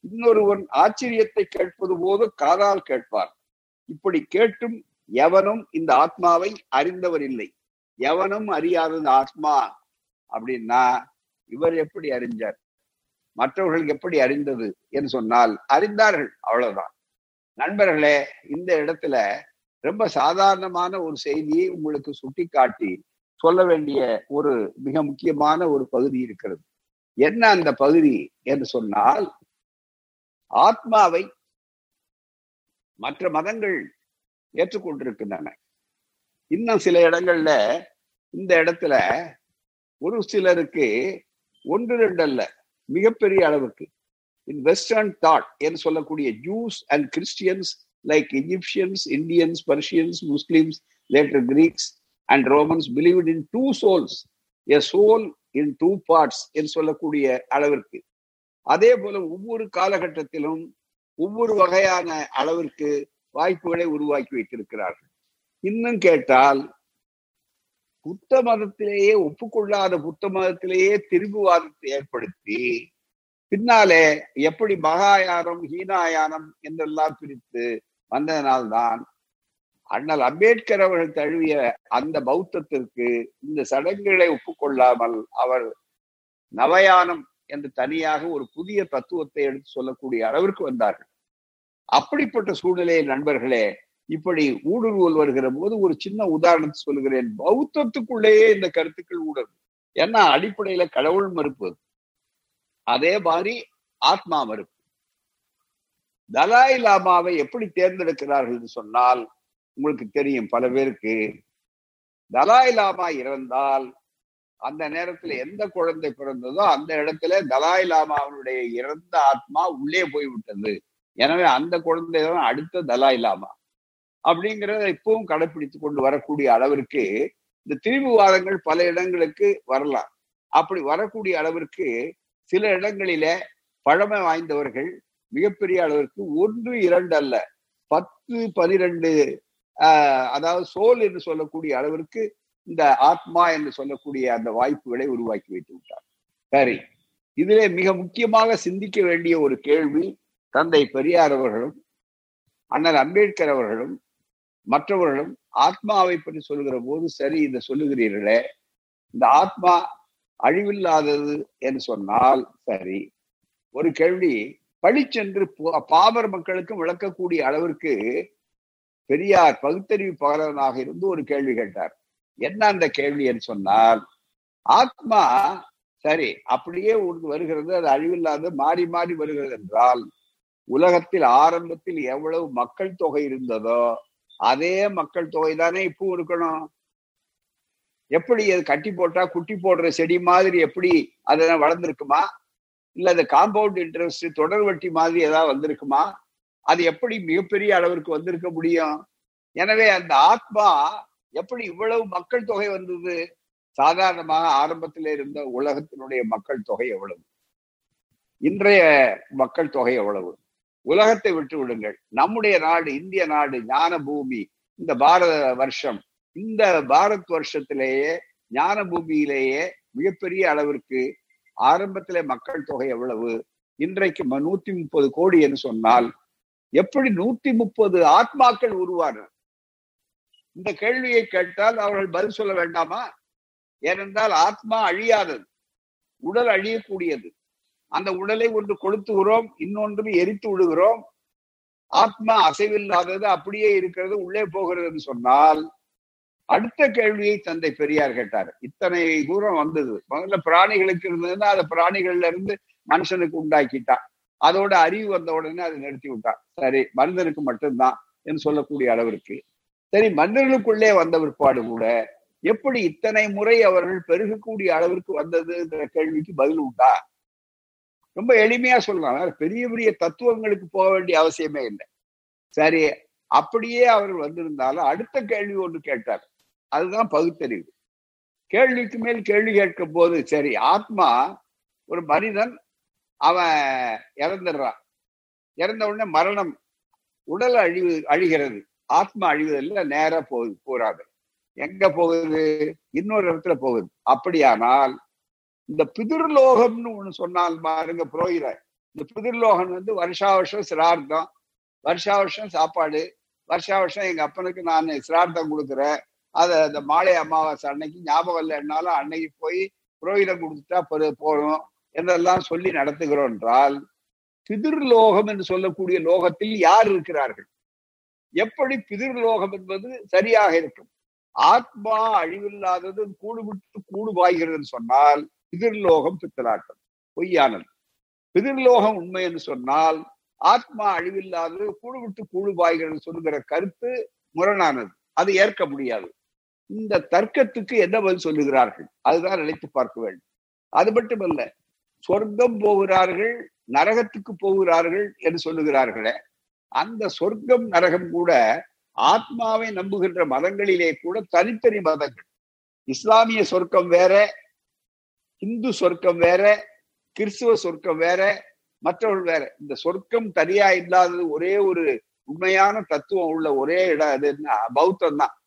இன்னொருவன் ஆச்சரியத்தை கேட்பது போது காதால் கேட்பார். இப்படி கேட்டும் எவனும் இந்த ஆத்மாவை அறிந்தவர் இல்லை. எவனும் அறியாதது ஆத்மா அப்படின்னா இவர் எப்படி அறிஞ்சார்? மற்றவர்கள் எப்படி அறிந்தது என்று சொன்னால் அறிந்தார்கள். அவ்வளவுதான். நண்பர்களே இந்த இடத்துல ரொம்ப சாதாரணமான ஒரு செய்தியை உங்களுக்கு சுட்டிக்காட்டி சொல்ல வேண்டிய ஒரு மிக முக்கியமான ஒரு பகுதி இருக்கிறது. என்ன அந்த பகுதி என்று சொன்னால் ஆத்மாவை மற்ற மதங்கள் ஏற்றுக்கொண்டிருக்கின்றன. இன்னும் சில இடங்கள்ல இந்த இடத்துல ஒரு சிலருக்கு ஒன்று ரெண்டு அல்ல மிகப்பெரிய அளவுக்கு. இன் வெஸ்டர்ன் தாட் என்று சொல்லக்கூடிய Jews and Christians like Egyptians Indians Persians Muslims later Greeks and Romans believe in two souls a soul in two parts என்று சொல்லக்கூடிய அளவிற்கு. அதே போல ஒவ்வொரு காலகட்டத்திலும் ஒவ்வொரு வகையான அளவிற்கு வாய்ப்புகளை உருவாக்கி வைத்திருக்கிறார்கள். இன்னும் கேட்டால் புத்த மதத்திலேயே ஒப்புக்கொள்ளாத புத்த மதத்திலேயே திரிபுவாதத்தை ஏற்படுத்தி பின்னாலே எப்படி மகாயானம் ஹீனாயானம் என்றெல்லாம் பிரித்து வந்ததனால்தான் அண்ணல் அம்பேத்கர் அவர்கள் தழுவிய அந்த பௌத்தத்திற்கு இந்த சடங்குகளை ஒப்புக்கொள்ளாமல் அவர் நவயானம் என்று தனியாக ஒரு புதிய தத்துவத்தை எடுத்து சொல்லக்கூடிய அளவிற்கு வந்தார்கள். அப்படிப்பட்ட சூழ்நிலையில் நண்பர்களே இப்படி ஊடுருவல் வருகிற போது ஒரு சின்ன உதாரணத்தை சொல்லுகிறேன். பௌத்தத்துக்குள்ளேயே இந்த கருத்துக்கள் ஊடுருவு. ஏன்னா அடிப்படையில கடவுள் மறுப்பு அதே மாதிரி ஆத்மா மறுப்பு தலாய் லாமாவை எப்படி தேர்ந்தெடுக்கிறார்கள் என்று சொன்னால் உங்களுக்கு தெரியும் பல பேருக்கு. தலாய் லாமா இறந்தால் அந்த நேரத்துல எந்த குழந்தை பிறந்ததோ அந்த இடத்துல தலாய் லாமா அவனுடைய இறந்த ஆத்மா உள்ளே போய்விட்டது. எனவே அந்த குழந்தை தான் அடுத்த தலாய் லாமா. அப்படிங்கிறத இப்பவும் கடைபிடித்து கொண்டு வரக்கூடிய அளவிற்கு இந்த திரிபுவாதங்கள் பல இடங்களுக்கு வரலாம். அப்படி வரக்கூடிய அளவிற்கு சில இடங்களில பழமை வாய்ந்தவர்கள் மிகப்பெரிய அளவிற்கு ஒன்று இரண்டு அல்ல பத்து பனிரெண்டு ஆஹ் அதாவது சோல் என்று சொல்லக்கூடிய அளவிற்கு இந்த ஆத்மா என்று சொல்லக்கூடிய அந்த வாய்ப்புகளை உருவாக்கி வைத்து விட்டார். சரி இதிலே மிக முக்கியமாக சிந்திக்க வேண்டிய ஒரு கேள்வி தந்தை பெரியார் அவர்களும் அண்ணல் அம்பேத்கர் அவர்களும் மற்றவர்களும் ஆத்மாவை பற்றி சொல்லுகிற போது சரி இதை சொல்லுகிறீர்களே இந்த ஆத்மா அழிவில்லாதது என்று சொன்னால் சரி. ஒரு கேள்வி பழிச்சென்று பாமர் மக்களுக்கும் விளக்கக்கூடிய அளவிற்கு பெரியார் பகுத்தறிவு பகலவனாக இருந்து ஒரு கேள்வி கேட்டார். என்ன அந்த கேள்வி என்று சொன்னால் ஆத்மா சரி அப்படியே ஒன்று வருகிறது அது அழிவில்லாத மாறி மாறி வருகிறது என்றால் உலகத்தில் ஆரம்பத்தில் எவ்வளவு மக்கள் தொகை இருந்ததோ அதே மக்கள் தொகை தானே இப்போ இருக்கணும். எப்படி அது கட்டி போட்டா குட்டி போடுற செடி மாதிரி எப்படி அதெல்லாம் வளர்ந்துருக்குமா? இல்ல அந்த காம்பவுண்ட் இன்ட்ரெஸ்ட் தொடர் வட்டி மாதிரி ஏதாவது வந்திருக்குமா? அது எப்படி மிகப்பெரிய அளவிற்கு வந்திருக்க முடியும்? எனவே அந்த ஆத்மா எப்படி இவ்வளவு மக்கள் தொகை வந்தது? சாதாரணமாக ஆரம்பத்தில் இருந்த உலகத்தினுடைய மக்கள் தொகை எவ்வளவு? இன்றைய மக்கள் தொகை எவ்வளவு? உலகத்தை விட்டு விடுங்கள். நம்முடைய நாடு இந்திய நாடு ஞான பூமி இந்த பாரத வருஷம் இந்த பாரத் வருஷத்திலேயே ஞான பூமியிலேயே மிகப்பெரிய அளவிற்கு ஆரம்பத்திலே மக்கள் தொகை எவ்வளவு? இன்றைக்கு நூத்தி முப்பது கோடி என்று சொன்னால் எப்படி நூத்தி முப்பது ஆத்மாக்கள் உருவான இந்த கேள்வியை கேட்டால் அவர்கள் பதில் சொல்ல வேண்டாமா? ஏனென்றால் ஆத்மா அழியாதது உடல் அழியக்கூடியது. அந்த உடலை ஒன்று கொளுத்துகிறோம் இன்னொன்று எரித்து விடுகிறோம். ஆத்மா அசைவில்லாதது அப்படியே இருக்கிறது உள்ளே போகிறது சொன்னால் அடுத்த கேள்வியை தந்தை பெரியார் கேட்டார். இத்தனை தூரம் வந்தது. முதல்ல பிராணிகளுக்கு இருந்ததுன்னா அதை பிராணிகள்ல இருந்து மனுஷனுக்கு உண்டாக்கிட்டான் அதோட அறிவு வந்த உடனே அதை நிறுத்தி விட்டான் சரி மனிதனுக்கு மட்டும்தான் என்று சொல்லக்கூடிய அளவிற்கு. சரி மனிதர்களுக்குள்ளே வந்த பிற்பாடு கூட எப்படி இத்தனை முறை அவர்கள் பெருகக்கூடிய அளவிற்கு வந்ததுன்ற கேள்விக்கு பதில் உண்டா? ரொம்ப எளிமையா சொல்லலாம். பெரிய பெரிய தத்துவங்களுக்கு போக வேண்டிய அவசியமே இல்லை. சரி அப்படியே அவர்கள் வந்திருந்தாலும் அடுத்த கேள்வி ஒன்று கேட்டார். அதுதான் பகுத்தறிவு. கேள்விக்கு மேல் கேள்வி கேட்கும் போது சரி ஆத்மா ஒரு மனிதன் அவன் இறந்துடுறான். இறந்த உடனே மரணம் உடல் அழிவு அழிகிறது. ஆத்மா அழிவதில்லை நேரா போகுது போறாது. எங்க போகுது? இன்னொரு இடத்துல போகுது. அப்படியானால் இந்த பிதிர்லோகம்னு ஒண்ணு சொன்னால் பாருங்க புரோகிர இந்த பிதிர்லோகம் வந்து வருஷா வருஷம் சிரார்த்தம். வருஷா வருஷம் சாப்பாடு. வருஷா வருஷம் எங்க அப்பனுக்கு நான் சிரார்த்தம் கொடுக்குறேன். அதை அந்த மாலை அமாவாசை அன்னைக்கு ஞாபகம் இல்லைன்னாலும் அன்னைக்கு போய் புரோகிதம் கொடுத்துட்டா போறோம் என்றெல்லாம் சொல்லி நடத்துகிறோம் என்றால் பிதிர்லோகம் என்று சொல்லக்கூடிய லோகத்தில் யார் இருக்கிறார்கள்? எப்படி பிதிர்லோகம் என்பது சரியாக இருக்கும். ஆத்மா அழிவில்லாதது கூடு விட்டு கூடு பாய்கிறதுன்னு சொன்னால் பிதிர்லோகம் பித்தலாட்டம் பொய்யானது. பிதிர்லோகம் உண்மை என்று சொன்னால் ஆத்மா அழிவில்லாதது கூடு விட்டு கூடு சொல்லுகிற கருத்து முரணானது. அது ஏற்க முடியாது. இந்த தர்க்கத்துக்கு என்ன பதில் சொல்லுகிறார்கள்? அதுதான் நினைத்து பார்க்க வேண்டும். அது மட்டுமல்ல சொர்க்கம் போகிறார்கள் நரகத்துக்கு போகிறார்கள் என்று சொல்லுகிறார்களே அந்த சொர்க்கம் நரகம் கூட ஆத்மாவை நம்புகின்ற மதங்களிலே கூட தனித்தனி மதங்கள். இஸ்லாமிய சொர்க்கம் வேற இந்து சொர்க்கம் வேற கிறிஸ்துவ சொர்க்கம் வேற மற்றவர்கள் வேற. இந்த சொர்க்கம் தனியா இல்லாதது ஒரே ஒரு உண்மையான தத்துவம் உள்ள ஒரே இடம் அது என்ன? பௌத்தம் தான்.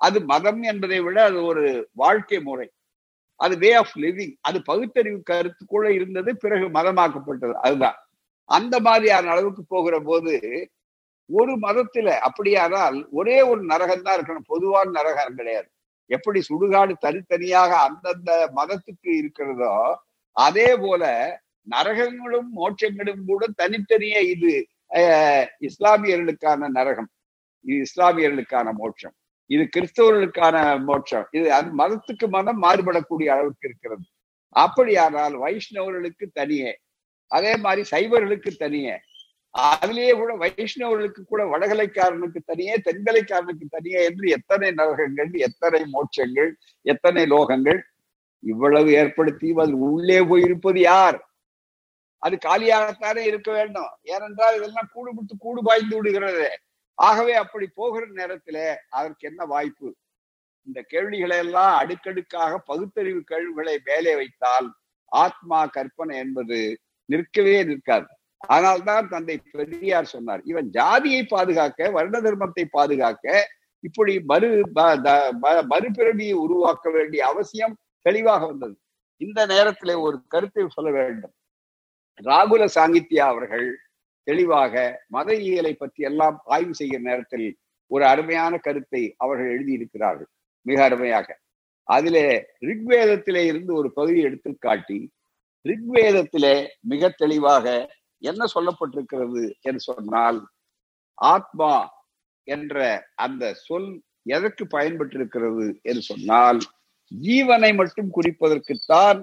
அது மதம் என்பதை விட அது ஒரு வாழ்க்கை முறை. அது வே ஆஃப் லிவிங் அது பகுத்தறிவு கருத்துக்குள்ள இருந்தது பிறகு மதமாக்கப்பட்டது. அதுதான். அந்த மாதிரியான அளவுக்கு போகிற போது ஒரு மதத்துல அப்படியானால் ஒரே ஒரு நரகம் தான் இருக்கணும். பொதுவான நரகம் கிடையாது. எப்படி சுடுகாடு தனித்தனியாக அந்தந்த மதத்துக்கு இருக்கிறதோ அதே போல நரகங்களும் மோட்சங்களும் கூட தனித்தனியே இது இஸ்லாமியர்களுக்கான நரகம். இது இஸ்லாமியர்களுக்கான மோட்சம். இது கிறிஸ்தவர்களுக்கான மோட்சம். இது அது மதத்துக்கு மதம் மாறுபடக்கூடிய அளவுக்கு இருக்கிறது. அப்படியானால் வைஷ்ணவர்களுக்கு தனியே. அதே மாதிரி சைவர்களுக்கு தனியே. அதுலேயே கூட வைஷ்ணவர்களுக்கு கூட வடகலைக்காரனுக்கு தனியே தென்கலைக்காரனுக்கு தனியே என்று எத்தனை நரகங்கள் எத்தனை மோட்சங்கள் எத்தனை லோகங்கள் இவ்வளவு ஏற்படுத்தி அதில் உள்ளே போயிருப்பது யார்? அது காலியாகத்தானே இருக்க வேண்டும். ஏனென்றால் இதெல்லாம் கூடு கூடு பாய்ந்து விடுகிறது. ஆகவே அப்படி போகிற நேரத்துல அதற்கு என்ன வாய்ப்பு? இந்த கேள்விகளை எல்லாம் அடுக்கடுக்காக பகுத்தறிவு கேள்விகளை மேலே வைத்தால் ஆத்மா கற்பனை என்பது நிற்கவே நிற்காது. அதனால்தான் தந்தை பெரியார் சொன்னார் இவன் ஜாதியை பாதுகாக்க வருண தர்மத்தை பாதுகாக்க இப்படி மறு மறுபிறவியை உருவாக்க வேண்டிய அவசியம் தெளிவாக வந்தது. இந்த நேரத்திலே ஒரு கருத்தை சொல்ல வேண்டும். ராகுல சாங்கித்யா அவர்கள் தெளிவாக மத இயலை பற்றி எல்லாம் ஆய்வு செய்கிற நேரத்தில் ஒரு அருமையான கருத்தை அவர்கள் எழுதியிருக்கிறார்கள். மிக அருமையாக. அதிலே ரிக்வேதத்திலே இருந்து ஒரு பகுதி எடுத்து காட்டி ரிக்வேதத்திலே மிக தெளிவாக என்ன சொல்லப்பட்டிருக்கிறது என்று சொன்னால் ஆத்மா என்ற அந்த சொல் எதற்கு பயன்பட்டிருக்கிறது என்று சொன்னால் ஜீவனை மட்டும் குறிப்பதற்குத்தான்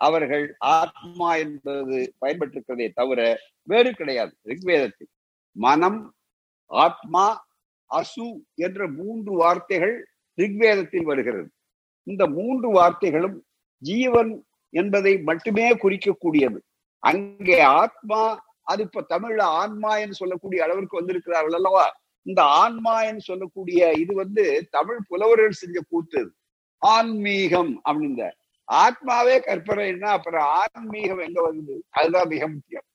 அவர்கள் ஆத்மா என்பது பயன்பட்டிருக்கிறதே தவிர வேறு கிடையாது. ரிக்வேதத்தில் மனம் ஆத்மா அசு என்ற மூன்று வார்த்தைகள் ரிக்வேதத்தில் வருகிறது. இந்த மூன்று வார்த்தைகளும் ஜீவன் என்பதை மட்டுமே குறிக்கக்கூடியது. அங்கே ஆத்மா அது இப்ப தமிழ்ல ஆன்மா என்று சொல்லக்கூடிய அளவிற்கு வந்திருக்கிறார்கள் அல்லவா? இந்த ஆன்மா என்று சொல்லக்கூடிய இது வந்து தமிழ் புலவர்கள் செஞ்ச கூத்து. ஆன்மீகம் அப்படின்ற ஆத்மாவே கற்பனைன்னா அப்புறம் ஆன்மீகம் எங்க வருது? அதுதான் மிக முக்கியம்.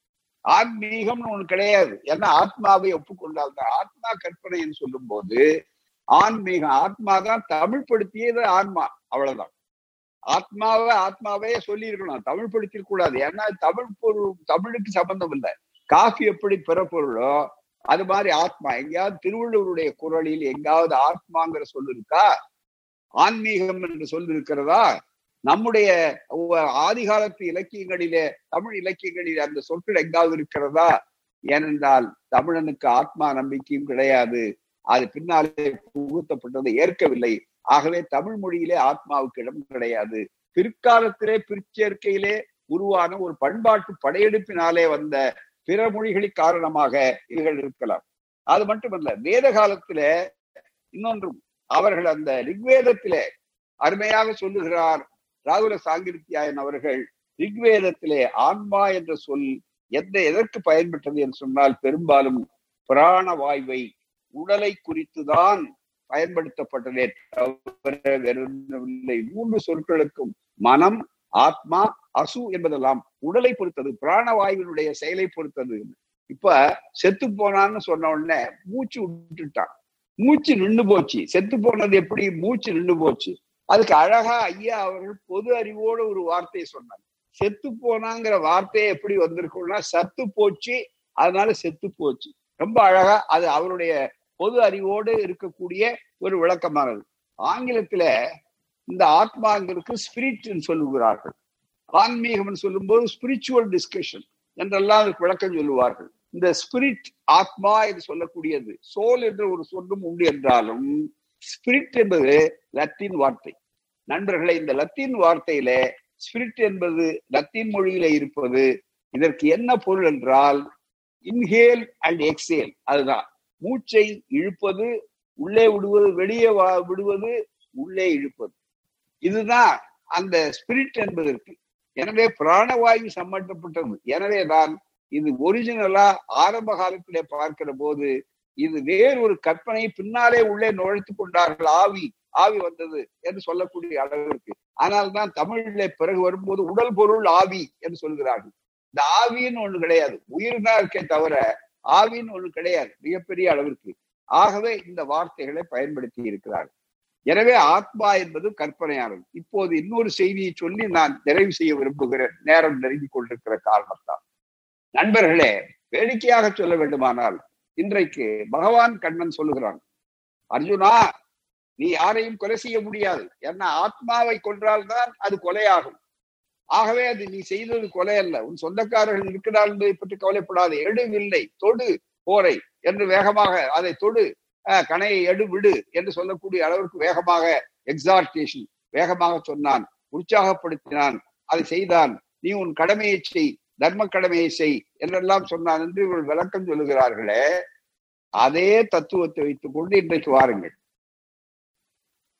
ஆன்மீகம்னு ஒண்ணு கிடையாது. ஏன்னா ஆத்மாவை ஒப்புக்கொண்டால் தான் ஆத்மா கற்பனைன்னு சொல்லும் போது ஆன்மீகம் ஆத்மா தான் தமிழ் படுத்தியது ஆன்மா. அவ்வளவுதான். ஆத்மாவை ஆத்மாவே சொல்லி இருக்கணும் தமிழ் படுத்திருக்கூடாது ஏன்னா தமிழ் பொருள் தமிழுக்கு சம்பந்தம் இல்லை. காஃபி எப்படி பிறப்பொருளோ அது மாதிரி ஆத்மா. எங்கேயாவது திருவள்ளுவருடைய குரலில் எங்காவது ஆத்மாங்கிற சொல் இருக்கா? ஆன்மீகம் என்று சொல் இருக்கிறதா? நம்முடைய ஆதிகாலத்து இலக்கியங்களிலே தமிழ் இலக்கியங்களிலே அந்த சொற்கள் எங்காவது இருக்கிறதா? ஏனென்றால் தமிழனுக்கு ஆத்மா நம்பிக்கையும் கிடையாது. அது பின்னாலே புகுத்தப்பட்டது ஏற்கவில்லை. ஆகவே தமிழ் மொழியிலே ஆத்மாவுக்கு இடம் கிடையாது. பிற்காலத்திலே பிற்சேர்க்கையிலே உருவான ஒரு பண்பாட்டு படையெடுப்பினாலே வந்த பிற மொழிகளின் காரணமாக இவைகள் இருக்கலாம். அது மட்டுமல்ல வேத காலத்தில இன்னொன்றும் அவர்கள் அந்த ரிக்வேதத்திலே அருமையாக சொல்லுகிறார். ராகுல சாங்கிருத்தியாயன் அவர்கள் ரிக்வேதத்திலே ஆன்மா என்ற சொல் எந்த எதற்கு பயன்பட்டது என்று சொன்னால் பெரும்பாலும் பிராண வாய்வை உடலை குறித்துதான் பயன்படுத்தப்பட்டதே தவிர மூன்று சொற்களுக்கும் மனம் ஆத்மா அசு என்பதெல்லாம் உடலை பொறுத்தது பிராணவாயுவினுடைய செயலை பொறுத்தது. இப்ப செத்து போனான்னு சொன்ன உடனே மூச்சு விட்டுட்டான். மூச்சு நின்று போச்சு. செத்து போனது எப்படி? மூச்சு நின்று போச்சு. அதுக்கு அழகா ஐயா அவர்கள் பொது அறிவோட ஒரு வார்த்தையை சொன்னாங்க செத்து போனாங்கிற வார்த்தையை எப்படி வந்திருக்கும்னா சத்து போச்சு அதனால செத்து போச்சு. ரொம்ப அழகா அது அவருடைய பொது அறிவோடு இருக்கக்கூடிய ஒரு விளக்கமானது. ஆங்கிலத்துல இந்த ஆத்மாங்கிறதுக்கு ஸ்பிரிட் சொல்லுகிறார்கள். ஆன்மீகம் சொல்லும்போது ஸ்பிரிச்சுவல் டிஸ்கஷன் என்றெல்லாம் அதுக்கு விளக்கம் சொல்லுவார்கள். இந்த ஸ்பிரிட் ஆத்மா என்று சொல்லக்கூடியது சோல் என்ற ஒரு சொல்லும் உண்டு என்றாலும் ஸ்பிரிட் என்பது லத்தீன் வார்த்தை. நண்பர்களை இந்த லத்தீன் வார்த்தையில ஸ்பிரிட் என்பது லத்தீன் மொழியில இருப்பது. இதற்கு என்ன பொருள் என்றால் இன்ஹேல் அண்ட் எக்ஸேல் அதுதான். மூச்சை இழுப்பது உள்ளே விடுவது வெளியே விடுவது உள்ளே இழுப்பது. இதுதான் அந்த ஸ்பிரிட் என்பதற்கு. எனவே பிராணவாயு சம்பந்தப்பட்டது. எனவே தான் இது ஒரிஜினலா ஆரம்ப காலத்திலே பார்க்கிற போது இது வேறொரு கற்பனை பின்னாலே உள்ளே நுழைத்து கொண்டார்கள் ஆவி. ஆவி வந்தது என்று சொல்லக்கூடிய அளவிற்கு ஆனால் தான் தமிழிலே பிறகு வரும்போது உடல் பொருள் ஆவி என்று சொல்கிறார்கள். இந்த ஆவின்னு ஒண்ணு கிடையாது. உயிர் தான் இருக்கே தவிர ஆவின்னு ஒண்ணு கிடையாது. மிகப்பெரிய அளவிற்கு ஆகவே இந்த வார்த்தைகளை பயன்படுத்தி இருக்கிறார்கள் எனவே ஆத்மா என்பது கற்பனையானது. இப்போது இன்னொரு செய்தியை சொல்லி நான் நிறைவு செய்ய விரும்புகிறேன். நேரம் நெருங்கி கொண்டிருக்கிற காரணத்தால் நண்பர்களே வேடிக்கையாக சொல்ல வேண்டுமானால் இன்றைக்கு பகவான் கண்ணன் சொல்லுகிறான் அர்ஜுனா நீ யாரையும் கொலை செய்ய முடியாது. ஏன்னா ஆத்மாவை கொன்றால்தான் அது கொலையாகும். ஆகவே அது நீ செய்தது கொலை அல்ல உன் சொந்தக்காரர்கள் இருக்கிறார் என்பதை பற்றி கவலைப்படாது. எடுவில்லை. தொடு போரை என்று வேகமாக அதை தொடு கணையை எடு விடு என்று சொல்லக்கூடிய அளவிற்கு வேகமாக எக்ஸார்டேஷன் வேகமாக சொன்னான். உற்சாகப்படுத்தினான். அதை செய்தான். நீ உன் கடமையை செய். தர்ம கடமையை செய் என்றெல்லாம் சொன்னான் என்று இவர்கள் விளக்கம் சொல்லுகிறார்களே. அதே தத்துவத்தை வைத்துக் கொண்டு இன்றைக்கு வாருங்கள்.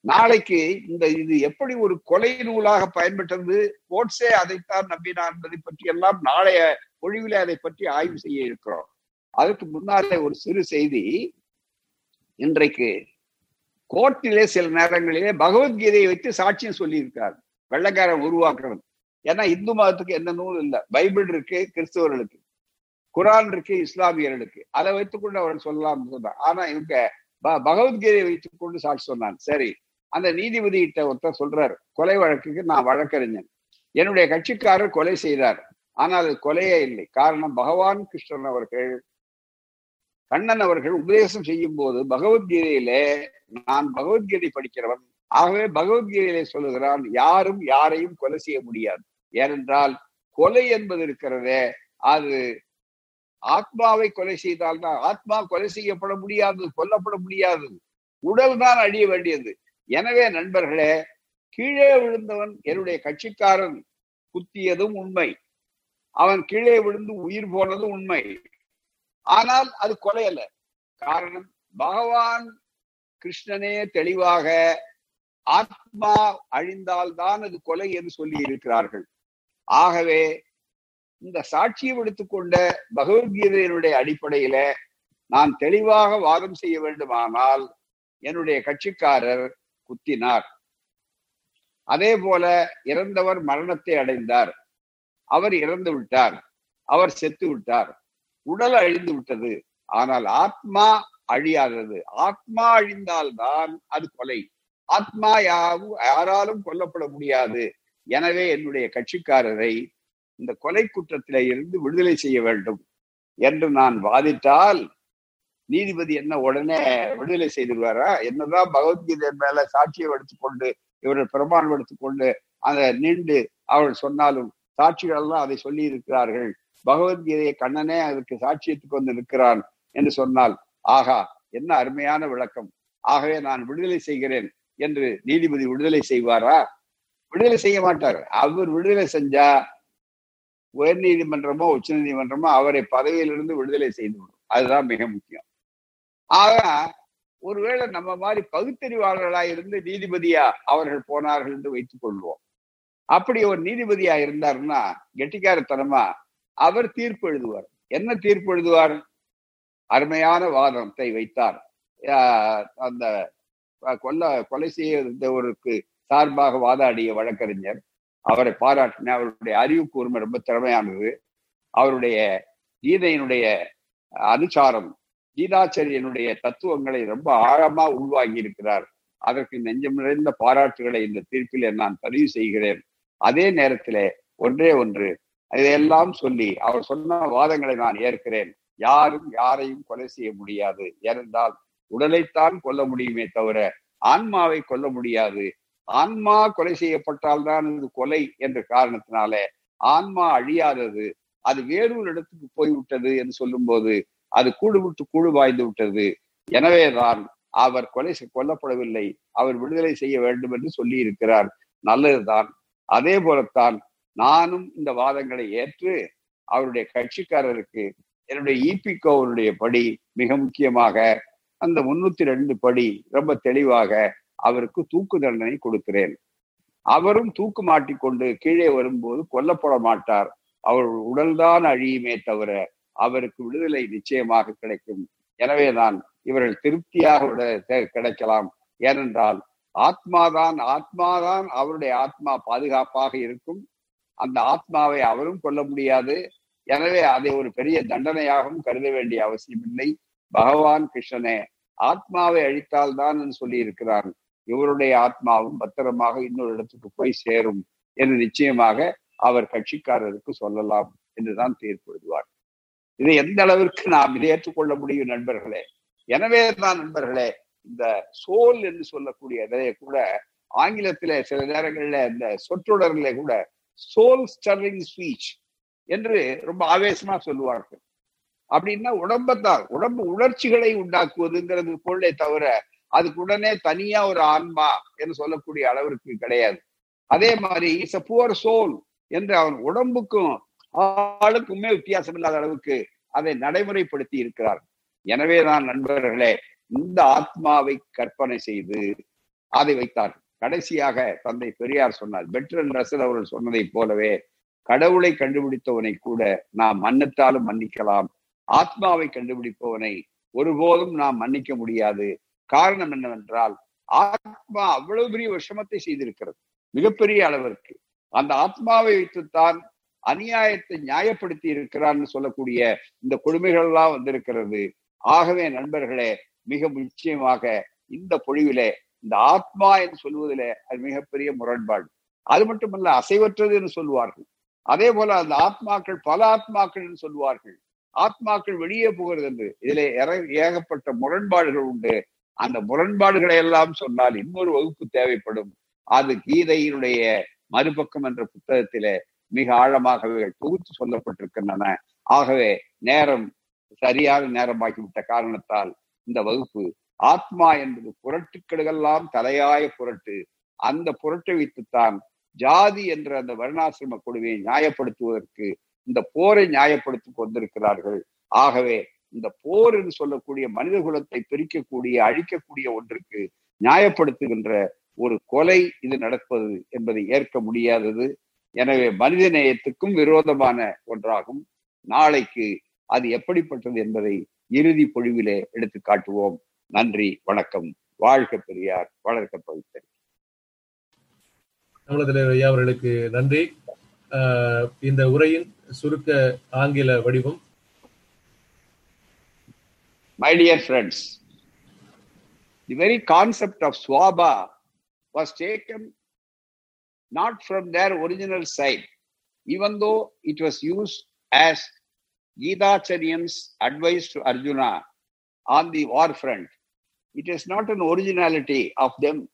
நாளைக்கு இந்த இது எப்படி ஒரு கொலை நூலாக பயன்பட்டது? கோட்ஸே அதைத்தான் நம்பினார் என்பதை பற்றி எல்லாம் நாளைய பொழிவிலே அதை பற்றி ஆய்வு செய்ய இருக்கிறோம். அதுக்கு முன்னாலே ஒரு சிறு செய்தி. இன்றைக்கு கோர்ட்டிலே சில நேரங்களிலே பகவத்கீதையை வைத்து சாட்சியம் சொல்லியிருக்காரு வெள்ளக்காரன் உருவாக்குறது. ஏன்னா இந்து மதத்துக்கு எந்த நூல் இல்லை. பைபிள் இருக்கு கிறிஸ்தவர்களுக்கு. குரான் இருக்கு இஸ்லாமியர்களுக்கு. அதை வைத்துக்கொண்டு அவர்கள் சொல்லலாம்னு சொன்னார் ஆனா இவங்க பகவத்கீதையை வைத்துக் கொண்டு சாட்சி சொன்னான். சரி அந்த நீதிபதி கிட்ட ஒருத்தர் சொல்றாரு கொலை வழக்குக்கு நான் வழக்கறிஞன். என்னுடைய கட்சிக்காரர் கொலை செய்தார். ஆனால் அது கொலையே இல்லை. காரணம் பகவான் கிருஷ்ணன் அவர்கள் கண்ணன் அவர்கள் உபதேசம் செய்யும் போது பகவத்கீதையிலே நான் பகவத்கீதை படிக்கிறவன். ஆகவே பகவத்கீதையிலே சொல்லுகிறான் யாரும் யாரையும் கொலை செய்ய முடியாது. ஏனென்றால் கொலை என்பது இருக்கிறதே அது ஆத்மாவை கொலை செய்தால்தான். ஆத்மா கொலை செய்யப்பட முடியாது கொல்லப்பட முடியாது. உடல் தான் அழிய வேண்டியது. எனவே நண்பர்களே கீழே விழுந்தவன் என்னுடைய கட்சிக்காரன். குத்தியதும் உண்மை. அவன் கீழே விழுந்து உயிர் போனதும் உண்மை. ஆனால் அது கொலை அல்ல காரணம் பகவான் கிருஷ்ணனே தெளிவாக ஆத்மா அழிந்தால்தான் அது கொலை என்று சொல்லி இருக்கிறார்கள். ஆகவே இந்த சாட்சியை எடுத்துக்கொண்ட பகவத்கீதையினுடைய அடிப்படையில நான் தெளிவாக வாதம் செய்ய வேண்டுமானால் என்னுடைய கட்சிக்காரர் குத்தினார். அதே போல இறந்தவர் மரணத்தை அடைந்தார். அவர் இறந்து விட்டார். அவர் செத்து விட்டார். உடல் அழிந்து விட்டது. ஆனால் ஆத்மா அழியாதது. ஆத்மா அழிந்தால்தான் அது கொலை. ஆத்மா யாவும் யாராலும் கொல்லப்பட முடியாது. எனவே என்னுடைய கட்சிக்காரரை இந்த கொலை குற்றத்தில இருந்து விடுதலை செய்ய வேண்டும் என்று நான் வாதிட்டால் நீதிபதி என்ன உடனே விடுதலை செய்திருவாரா? என்னதான் பகவத்கீதை மேல சாட்சியம் எடுத்துக்கொண்டு இவர்கள் பிரமாணம் எடுத்துக்கொண்டு அந்த நின்று அவர்கள் சொன்னாலும் சாட்சிகள் எல்லாம் அதை சொல்லி இருக்கிறார்கள் பகவத்கீதையை கண்ணனே அதற்கு சாட்சியத்துக்கு வந்து நிற்கிறான் என்று சொன்னால் ஆகா என்ன அருமையான விளக்கம். ஆகவே நான் விடுதலை செய்கிறேன் என்று நீதிபதி விடுதலை செய்வாரா? விடுதலை செய்ய மாட்டார். அவர் விடுதலை செஞ்சா உயர் நீதிமன்றமோ உச்ச நீதிமன்றமோ அவரை பதவியிலிருந்து விடுதலை செய்து விடும். அதுதான் மிக முக்கியம். ஆக ஒருவேளை நம்ம மாதிரி பகுத்தறிவாளர்களா இருந்து நீதிபதியா அவர்கள் போனார்கள் என்று வைத்துக் கொள்வோம். அப்படி ஒரு நீதிபதியா இருந்தாருன்னா கெட்டிக்காரத்தனமா அவர் தீர்ப்பு எழுதுவார். என்ன தீர்ப்பு எழுதுவார்? அருமையான வாதத்தை வைத்தார். அந்த கொல்ல கொலை செய்தவருக்கு சார்பாக வாதாடிய வழக்கறிஞர் அவரை பாராட்டின அவருடைய அறிவு கூர்மை ரொம்ப திறமையானது. அவருடைய கீதையினுடைய அனுசாரம் கீதாச்சரியனுடைய தத்துவங்களை ரொம்ப ஆழமா உள்வாங்கி இருக்கிறார். அதற்கு நெஞ்சம் நிறைந்த பாராட்டுகளை இந்த தீர்ப்பிலே நான் பதிவு செய்கிறேன். அதே நேரத்திலே ஒன்றே ஒன்று இதையெல்லாம் சொல்லி அவர் சொன்ன வாதங்களை நான் ஏற்கிறேன். யாரும் யாரையும் கொலை செய்ய முடியாது. ஏனென்றால் உடலைத்தான் கொல்ல முடியுமே தவிர ஆன்மாவை கொல்ல முடியாது. ஆன்மா கொலை செய்யப்பட்டால்தான் இது கொலை என்ற காரணத்தினால ஆன்மா அழியாதது அது வேறொரு இடத்துக்கு போய்விட்டது என்று சொல்லும் போது அது கூடு விட்டு கூடு வாய்ந்து விட்டது. எனவேதான் அவர் கொலை கொல்லப்படவில்லை. அவர் விடுதலை செய்ய வேண்டும் என்று சொல்லி இருக்கிறார் நல்லதுதான். அதே போலத்தான் நானும் இந்த வாதங்களை ஏற்று அவருடைய கட்சிக்காரருக்கு என்னுடைய இபிகோவனுடைய படி மிக முக்கியமாக அந்த முன்னூத்தி ரெண்டு படி ரொம்ப தெளிவாக அவருக்கு தூக்கு தண்டனை கொடுக்கிறேன். அவரும் தூக்கு மாட்டிக்கொண்டு கீழே வரும்போது கொல்லப்பட மாட்டார். அவர் உடல்தான் அழியுமே தவிர அவருக்கு விடுதலை நிச்சயமாக கிடைக்கும். எனவேதான் இவர்கள் திருப்தியாக கிடைக்கலாம். ஏனென்றால் ஆத்மாதான் ஆத்மாதான் அவருடைய ஆத்மா பாதுகாப்பாக இருக்கும். அந்த ஆத்மாவை அவரும் கொல்ல முடியாது. எனவே அதை ஒரு பெரிய தண்டனையாகவும் கருத வேண்டிய அவசியமில்லை. பகவான் கிருஷ்ணனே ஆத்மாவை அழித்தால் தான் சொல்லி இருக்கிறார் இவருடைய ஆத்மாவும் பத்திரமாக இன்னொரு இடத்துக்கு போய் சேரும் என்று நிச்சயமாக அவர் கட்சிக்காரருக்கு சொல்லலாம் என்றுதான் தீர்ப்பு எழுதுவார் இதை எந்த அளவிற்கு நாம் ஏற்றுக்கொள்ள முடியும் நண்பர்களே? எனவே தான் நண்பர்களே இந்த சோல் என்று சொல்லக்கூடிய இதை கூட ஆங்கிலத்தில சில நேரங்கள்ல இந்த சொற்றொடர்ல கூட சோல் ஸ்டர்லிங் ஸ்பீச் என்று ரொம்ப ஆவேசமா சொல்லுவார்கள். அப்படின்னா உடம்பத்தான் உடம்பு உணர்ச்சிகளை உண்டாக்குவதுங்கிறது பொருளை தவிர அதுக்கு உடனே தனியா ஒரு ஆன்மா என்று சொல்லக்கூடிய அளவிற்கு கிடையாது. அதே மாதிரி இட்ஸ் அ புவர் சோல் என்று அவன் உடம்புக்கும் ஆளுக்குமே வித்தியாசம் இல்லாத அளவுக்கு அதை நடைமுறைப்படுத்தி இருக்கிறார். எனவேதான் நண்பர்களே இந்த ஆத்மாவை கற்பனை செய்து அதை வைத்தார் கடைசியாக தந்தை பெரியார் சொன்னார் பெட்ரன் ரசல் அவர்கள் சொன்னதைப் போலவே கடவுளை கண்டுபிடித்தவனை கூட நாம் மன்னித்தாலும் மன்னிக்கலாம். ஆத்மாவை கண்டுபிடிப்பவனை ஒருபோதும் நாம் மன்னிக்க முடியாது. காரணம் என்னவென்றால் ஆத்மா அவ்வளவு பெரிய விஷமத்தை செய்திருக்கிறது. மிகப்பெரிய அளவிற்கு. அந்த ஆத்மாவை வைத்துத்தான் அநியாயத்தை நியாயப்படுத்தி இருக்கிறான்னு சொல்லக்கூடிய இந்த கொடுமைகள் எல்லாம் வந்திருக்கிறது. ஆகவே நண்பர்களே மிக நிச்சயமாக இந்த பொழிவிலே இந்த ஆத்மா என்று சொல்வதிலே அது மிகப்பெரிய முரண்பாடு. அது மட்டுமல்ல அசைவற்றது என்று சொல்வார்கள். அதே போல அந்த ஆத்மாக்கள் பல ஆத்மாக்கள் என்று சொல்வார்கள். ஆத்மாக்கள் வெளியே போகிறது என்று. இதிலே ஏகப்பட்ட முரண்பாடுகள் உண்டு. அந்த முரண்பாடுகளை எல்லாம் சொன்னால் இன்னொரு வகுப்பு தேவைப்படும். அது கீதையினுடைய மறுபக்கம் என்ற புத்தகத்திலே மிக ஆழமாகவே தொகுத்து சொல்லப்பட்டிருக்கின்றன. ஆகவே நேரம் சரியான நேரமாகிவிட்ட காரணத்தால் இந்த வகுப்பு ஆத்மா என்பது புரட்டுக்களெல்லாம் தலையாய புரட்டு. அந்த புரட்டை வைத்துத்தான் ஜாதி என்ற அந்த வருணாசிரம குழுவை நியாயப்படுத்துவதற்கு இந்த போரை நியாயப்படுத்திக் கொண்டிருக்கிறார்கள். ஆகவே இந்த போர் என்று சொல்லக்கூடிய மனித குலத்தை பிரிக்கக்கூடிய அழிக்கக்கூடிய ஒன்றுக்கு நியாயப்படுத்துகின்ற ஒரு கொலை இது நடப்பது என்பதை ஏற்க முடியாதது. எனவே மனித நேயத்துக்கும் விரோதமான ஒன்றாகும். நாளைக்கு அது எப்படிப்பட்டது என்பதை இறுதி பொழிவிலே எடுத்து காட்டுவோம். நன்றி வணக்கம். வாழ்க பெரியார் வளர்க்க பவித்தர் தமிழக ஐயா அவர்களுக்கு நன்றி. இந்த உரையின் சுருக்க ஆங்கில வடிவம். My dear friends, the very concept of swaba was taken not from their original side, even though it was used as Gitacharyans advice to Arjuna on the war front. It is not an originality of them.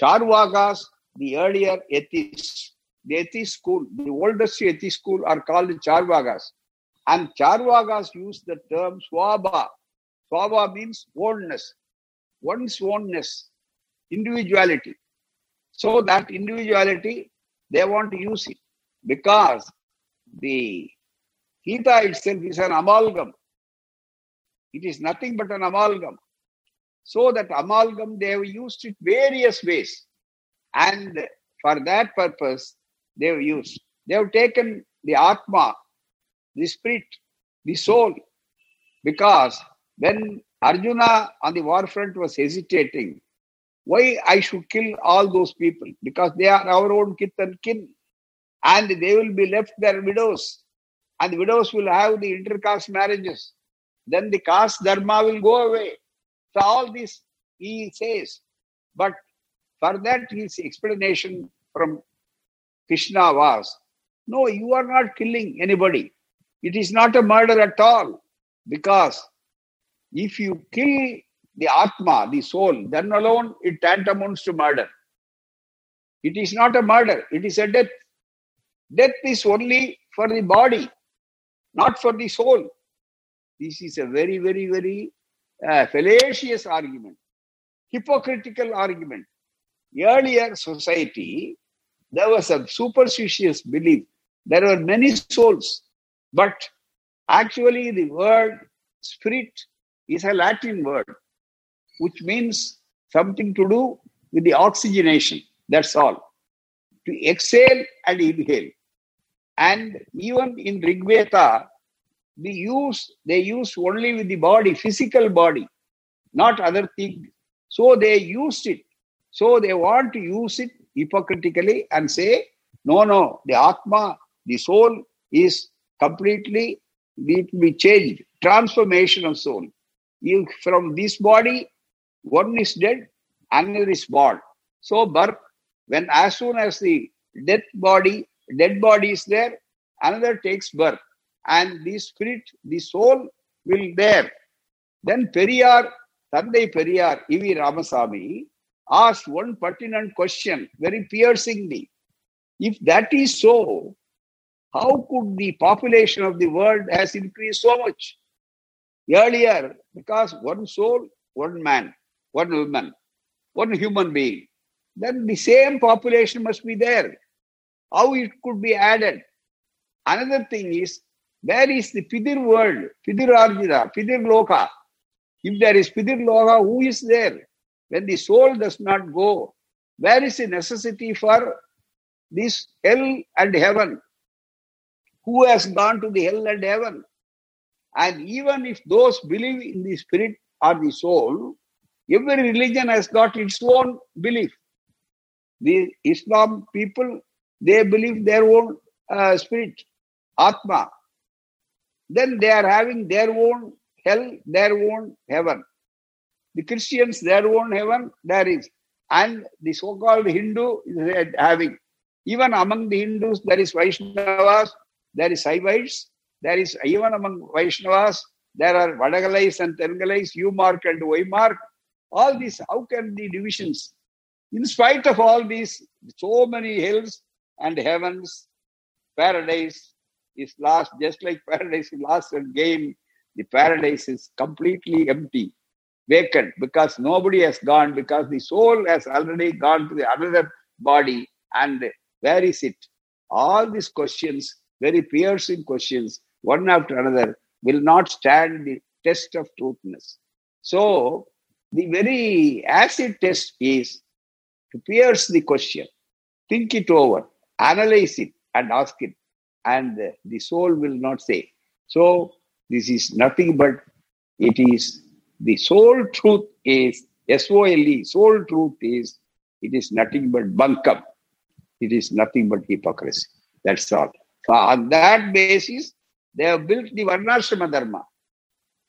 Charvakas, the earlier atheists, the atheist school, the oldest atheist school are called Charvakas. And Charvakas use the term swaba. Swaba means oneness, one's oneness, individuality. So that individuality, they want to use it because the Gita itself is an amalgam. It is nothing but an amalgam. So that amalgam, they have used it various ways. And for that purpose, they have used. They have taken the Atma, the spirit, the soul, because when Arjuna on the war front was hesitating, why I should kill all those people? Because they are our own kith and kin, and they will be left their widows, and the widows will have the intercaste marriages. Then the caste dharma will go away. So all this he says, but for that his explanation from Krishna was, no, you are not killing anybody. It is not a murder at all, because if you kill the Atma, the soul, then alone it tantamounts to murder. It is not a murder, it is a death. Death is only for the body, not for the soul. This is a very, very, very uh, fallacious argument, hypocritical argument. Earlier society, there was a superstitious belief. There were many souls, but actually the word spirit is a Latin word, which means something to do with the oxygenation. That's all. To exhale and inhale. And even in Rigveda, they use they use only with the body, physical body, not other things. So they used it. So they want to use it hypocritically and say, no, no, the Atma, the soul is completely need to be changed. Transformation of soul. You from this body, one is dead, another is born. So birth, when as soon as the dead body, dead body is there, another takes birth. And the spirit, the soul will there. Then Periyar, Tandai Periyar, E.V. Ramasamy asked one pertinent question very piercingly. If that is so, how could the population of the world has increased so much? Earlier, because one soul, one man, one woman, one human being, then the same population must be there. How it could be added? Another thing is, where is the Pidir world, Pidir Arjuna, Pidir Loka? If there is Pidir Loka, who is there? When the soul does not go, where is the necessity for this hell and heaven? Who has gone to the hell and heaven? And even if those believe in the spirit or the soul, every religion has got its own belief. The Islam people, they believe their own uh, spirit, Atma. Then they are having their own hell, their own heaven. The Christians, their own heaven, there is. And the so-called Hindu is having. Even among the Hindus, there is Vaishnavas, there is Saivites, there is even among Vaishnavas, there are Vadagalais and Tengalais, mark and Y mark. All these, how can the divisions? In spite of all these, so many hills and heavens, paradise is lost, just like paradise is lost and gained. The paradise is completely empty, vacant, because nobody has gone, because the soul has already gone to the another body and Where is it? All these questions, very piercing questions, one after another, will not stand the test of truthness. So, the very acid test is to pierce the question, think it over, analyze it, and ask it. And the soul will not say. So, this is nothing but it is the soul truth is S O L E, soul truth is it is nothing but bunkum. It is nothing but hypocrisy. That's all. So on that basis, they have built the Varnashrama Dharma.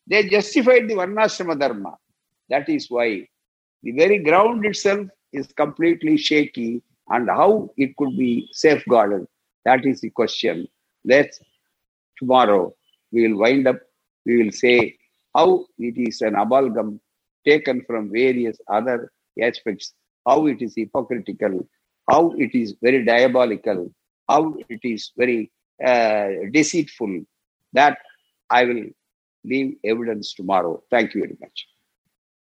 They justified the Varnashrama Dharma. That is why the very ground itself is completely shaky and how it could be safeguarded. That is the question. Let's tomorrow we will wind up, we will say how it is an amalgam taken from various other aspects, how it is hypocritical, how it is very diabolical, how it is very uh, deceitful. That I will leave evidence tomorrow. Thank you very much.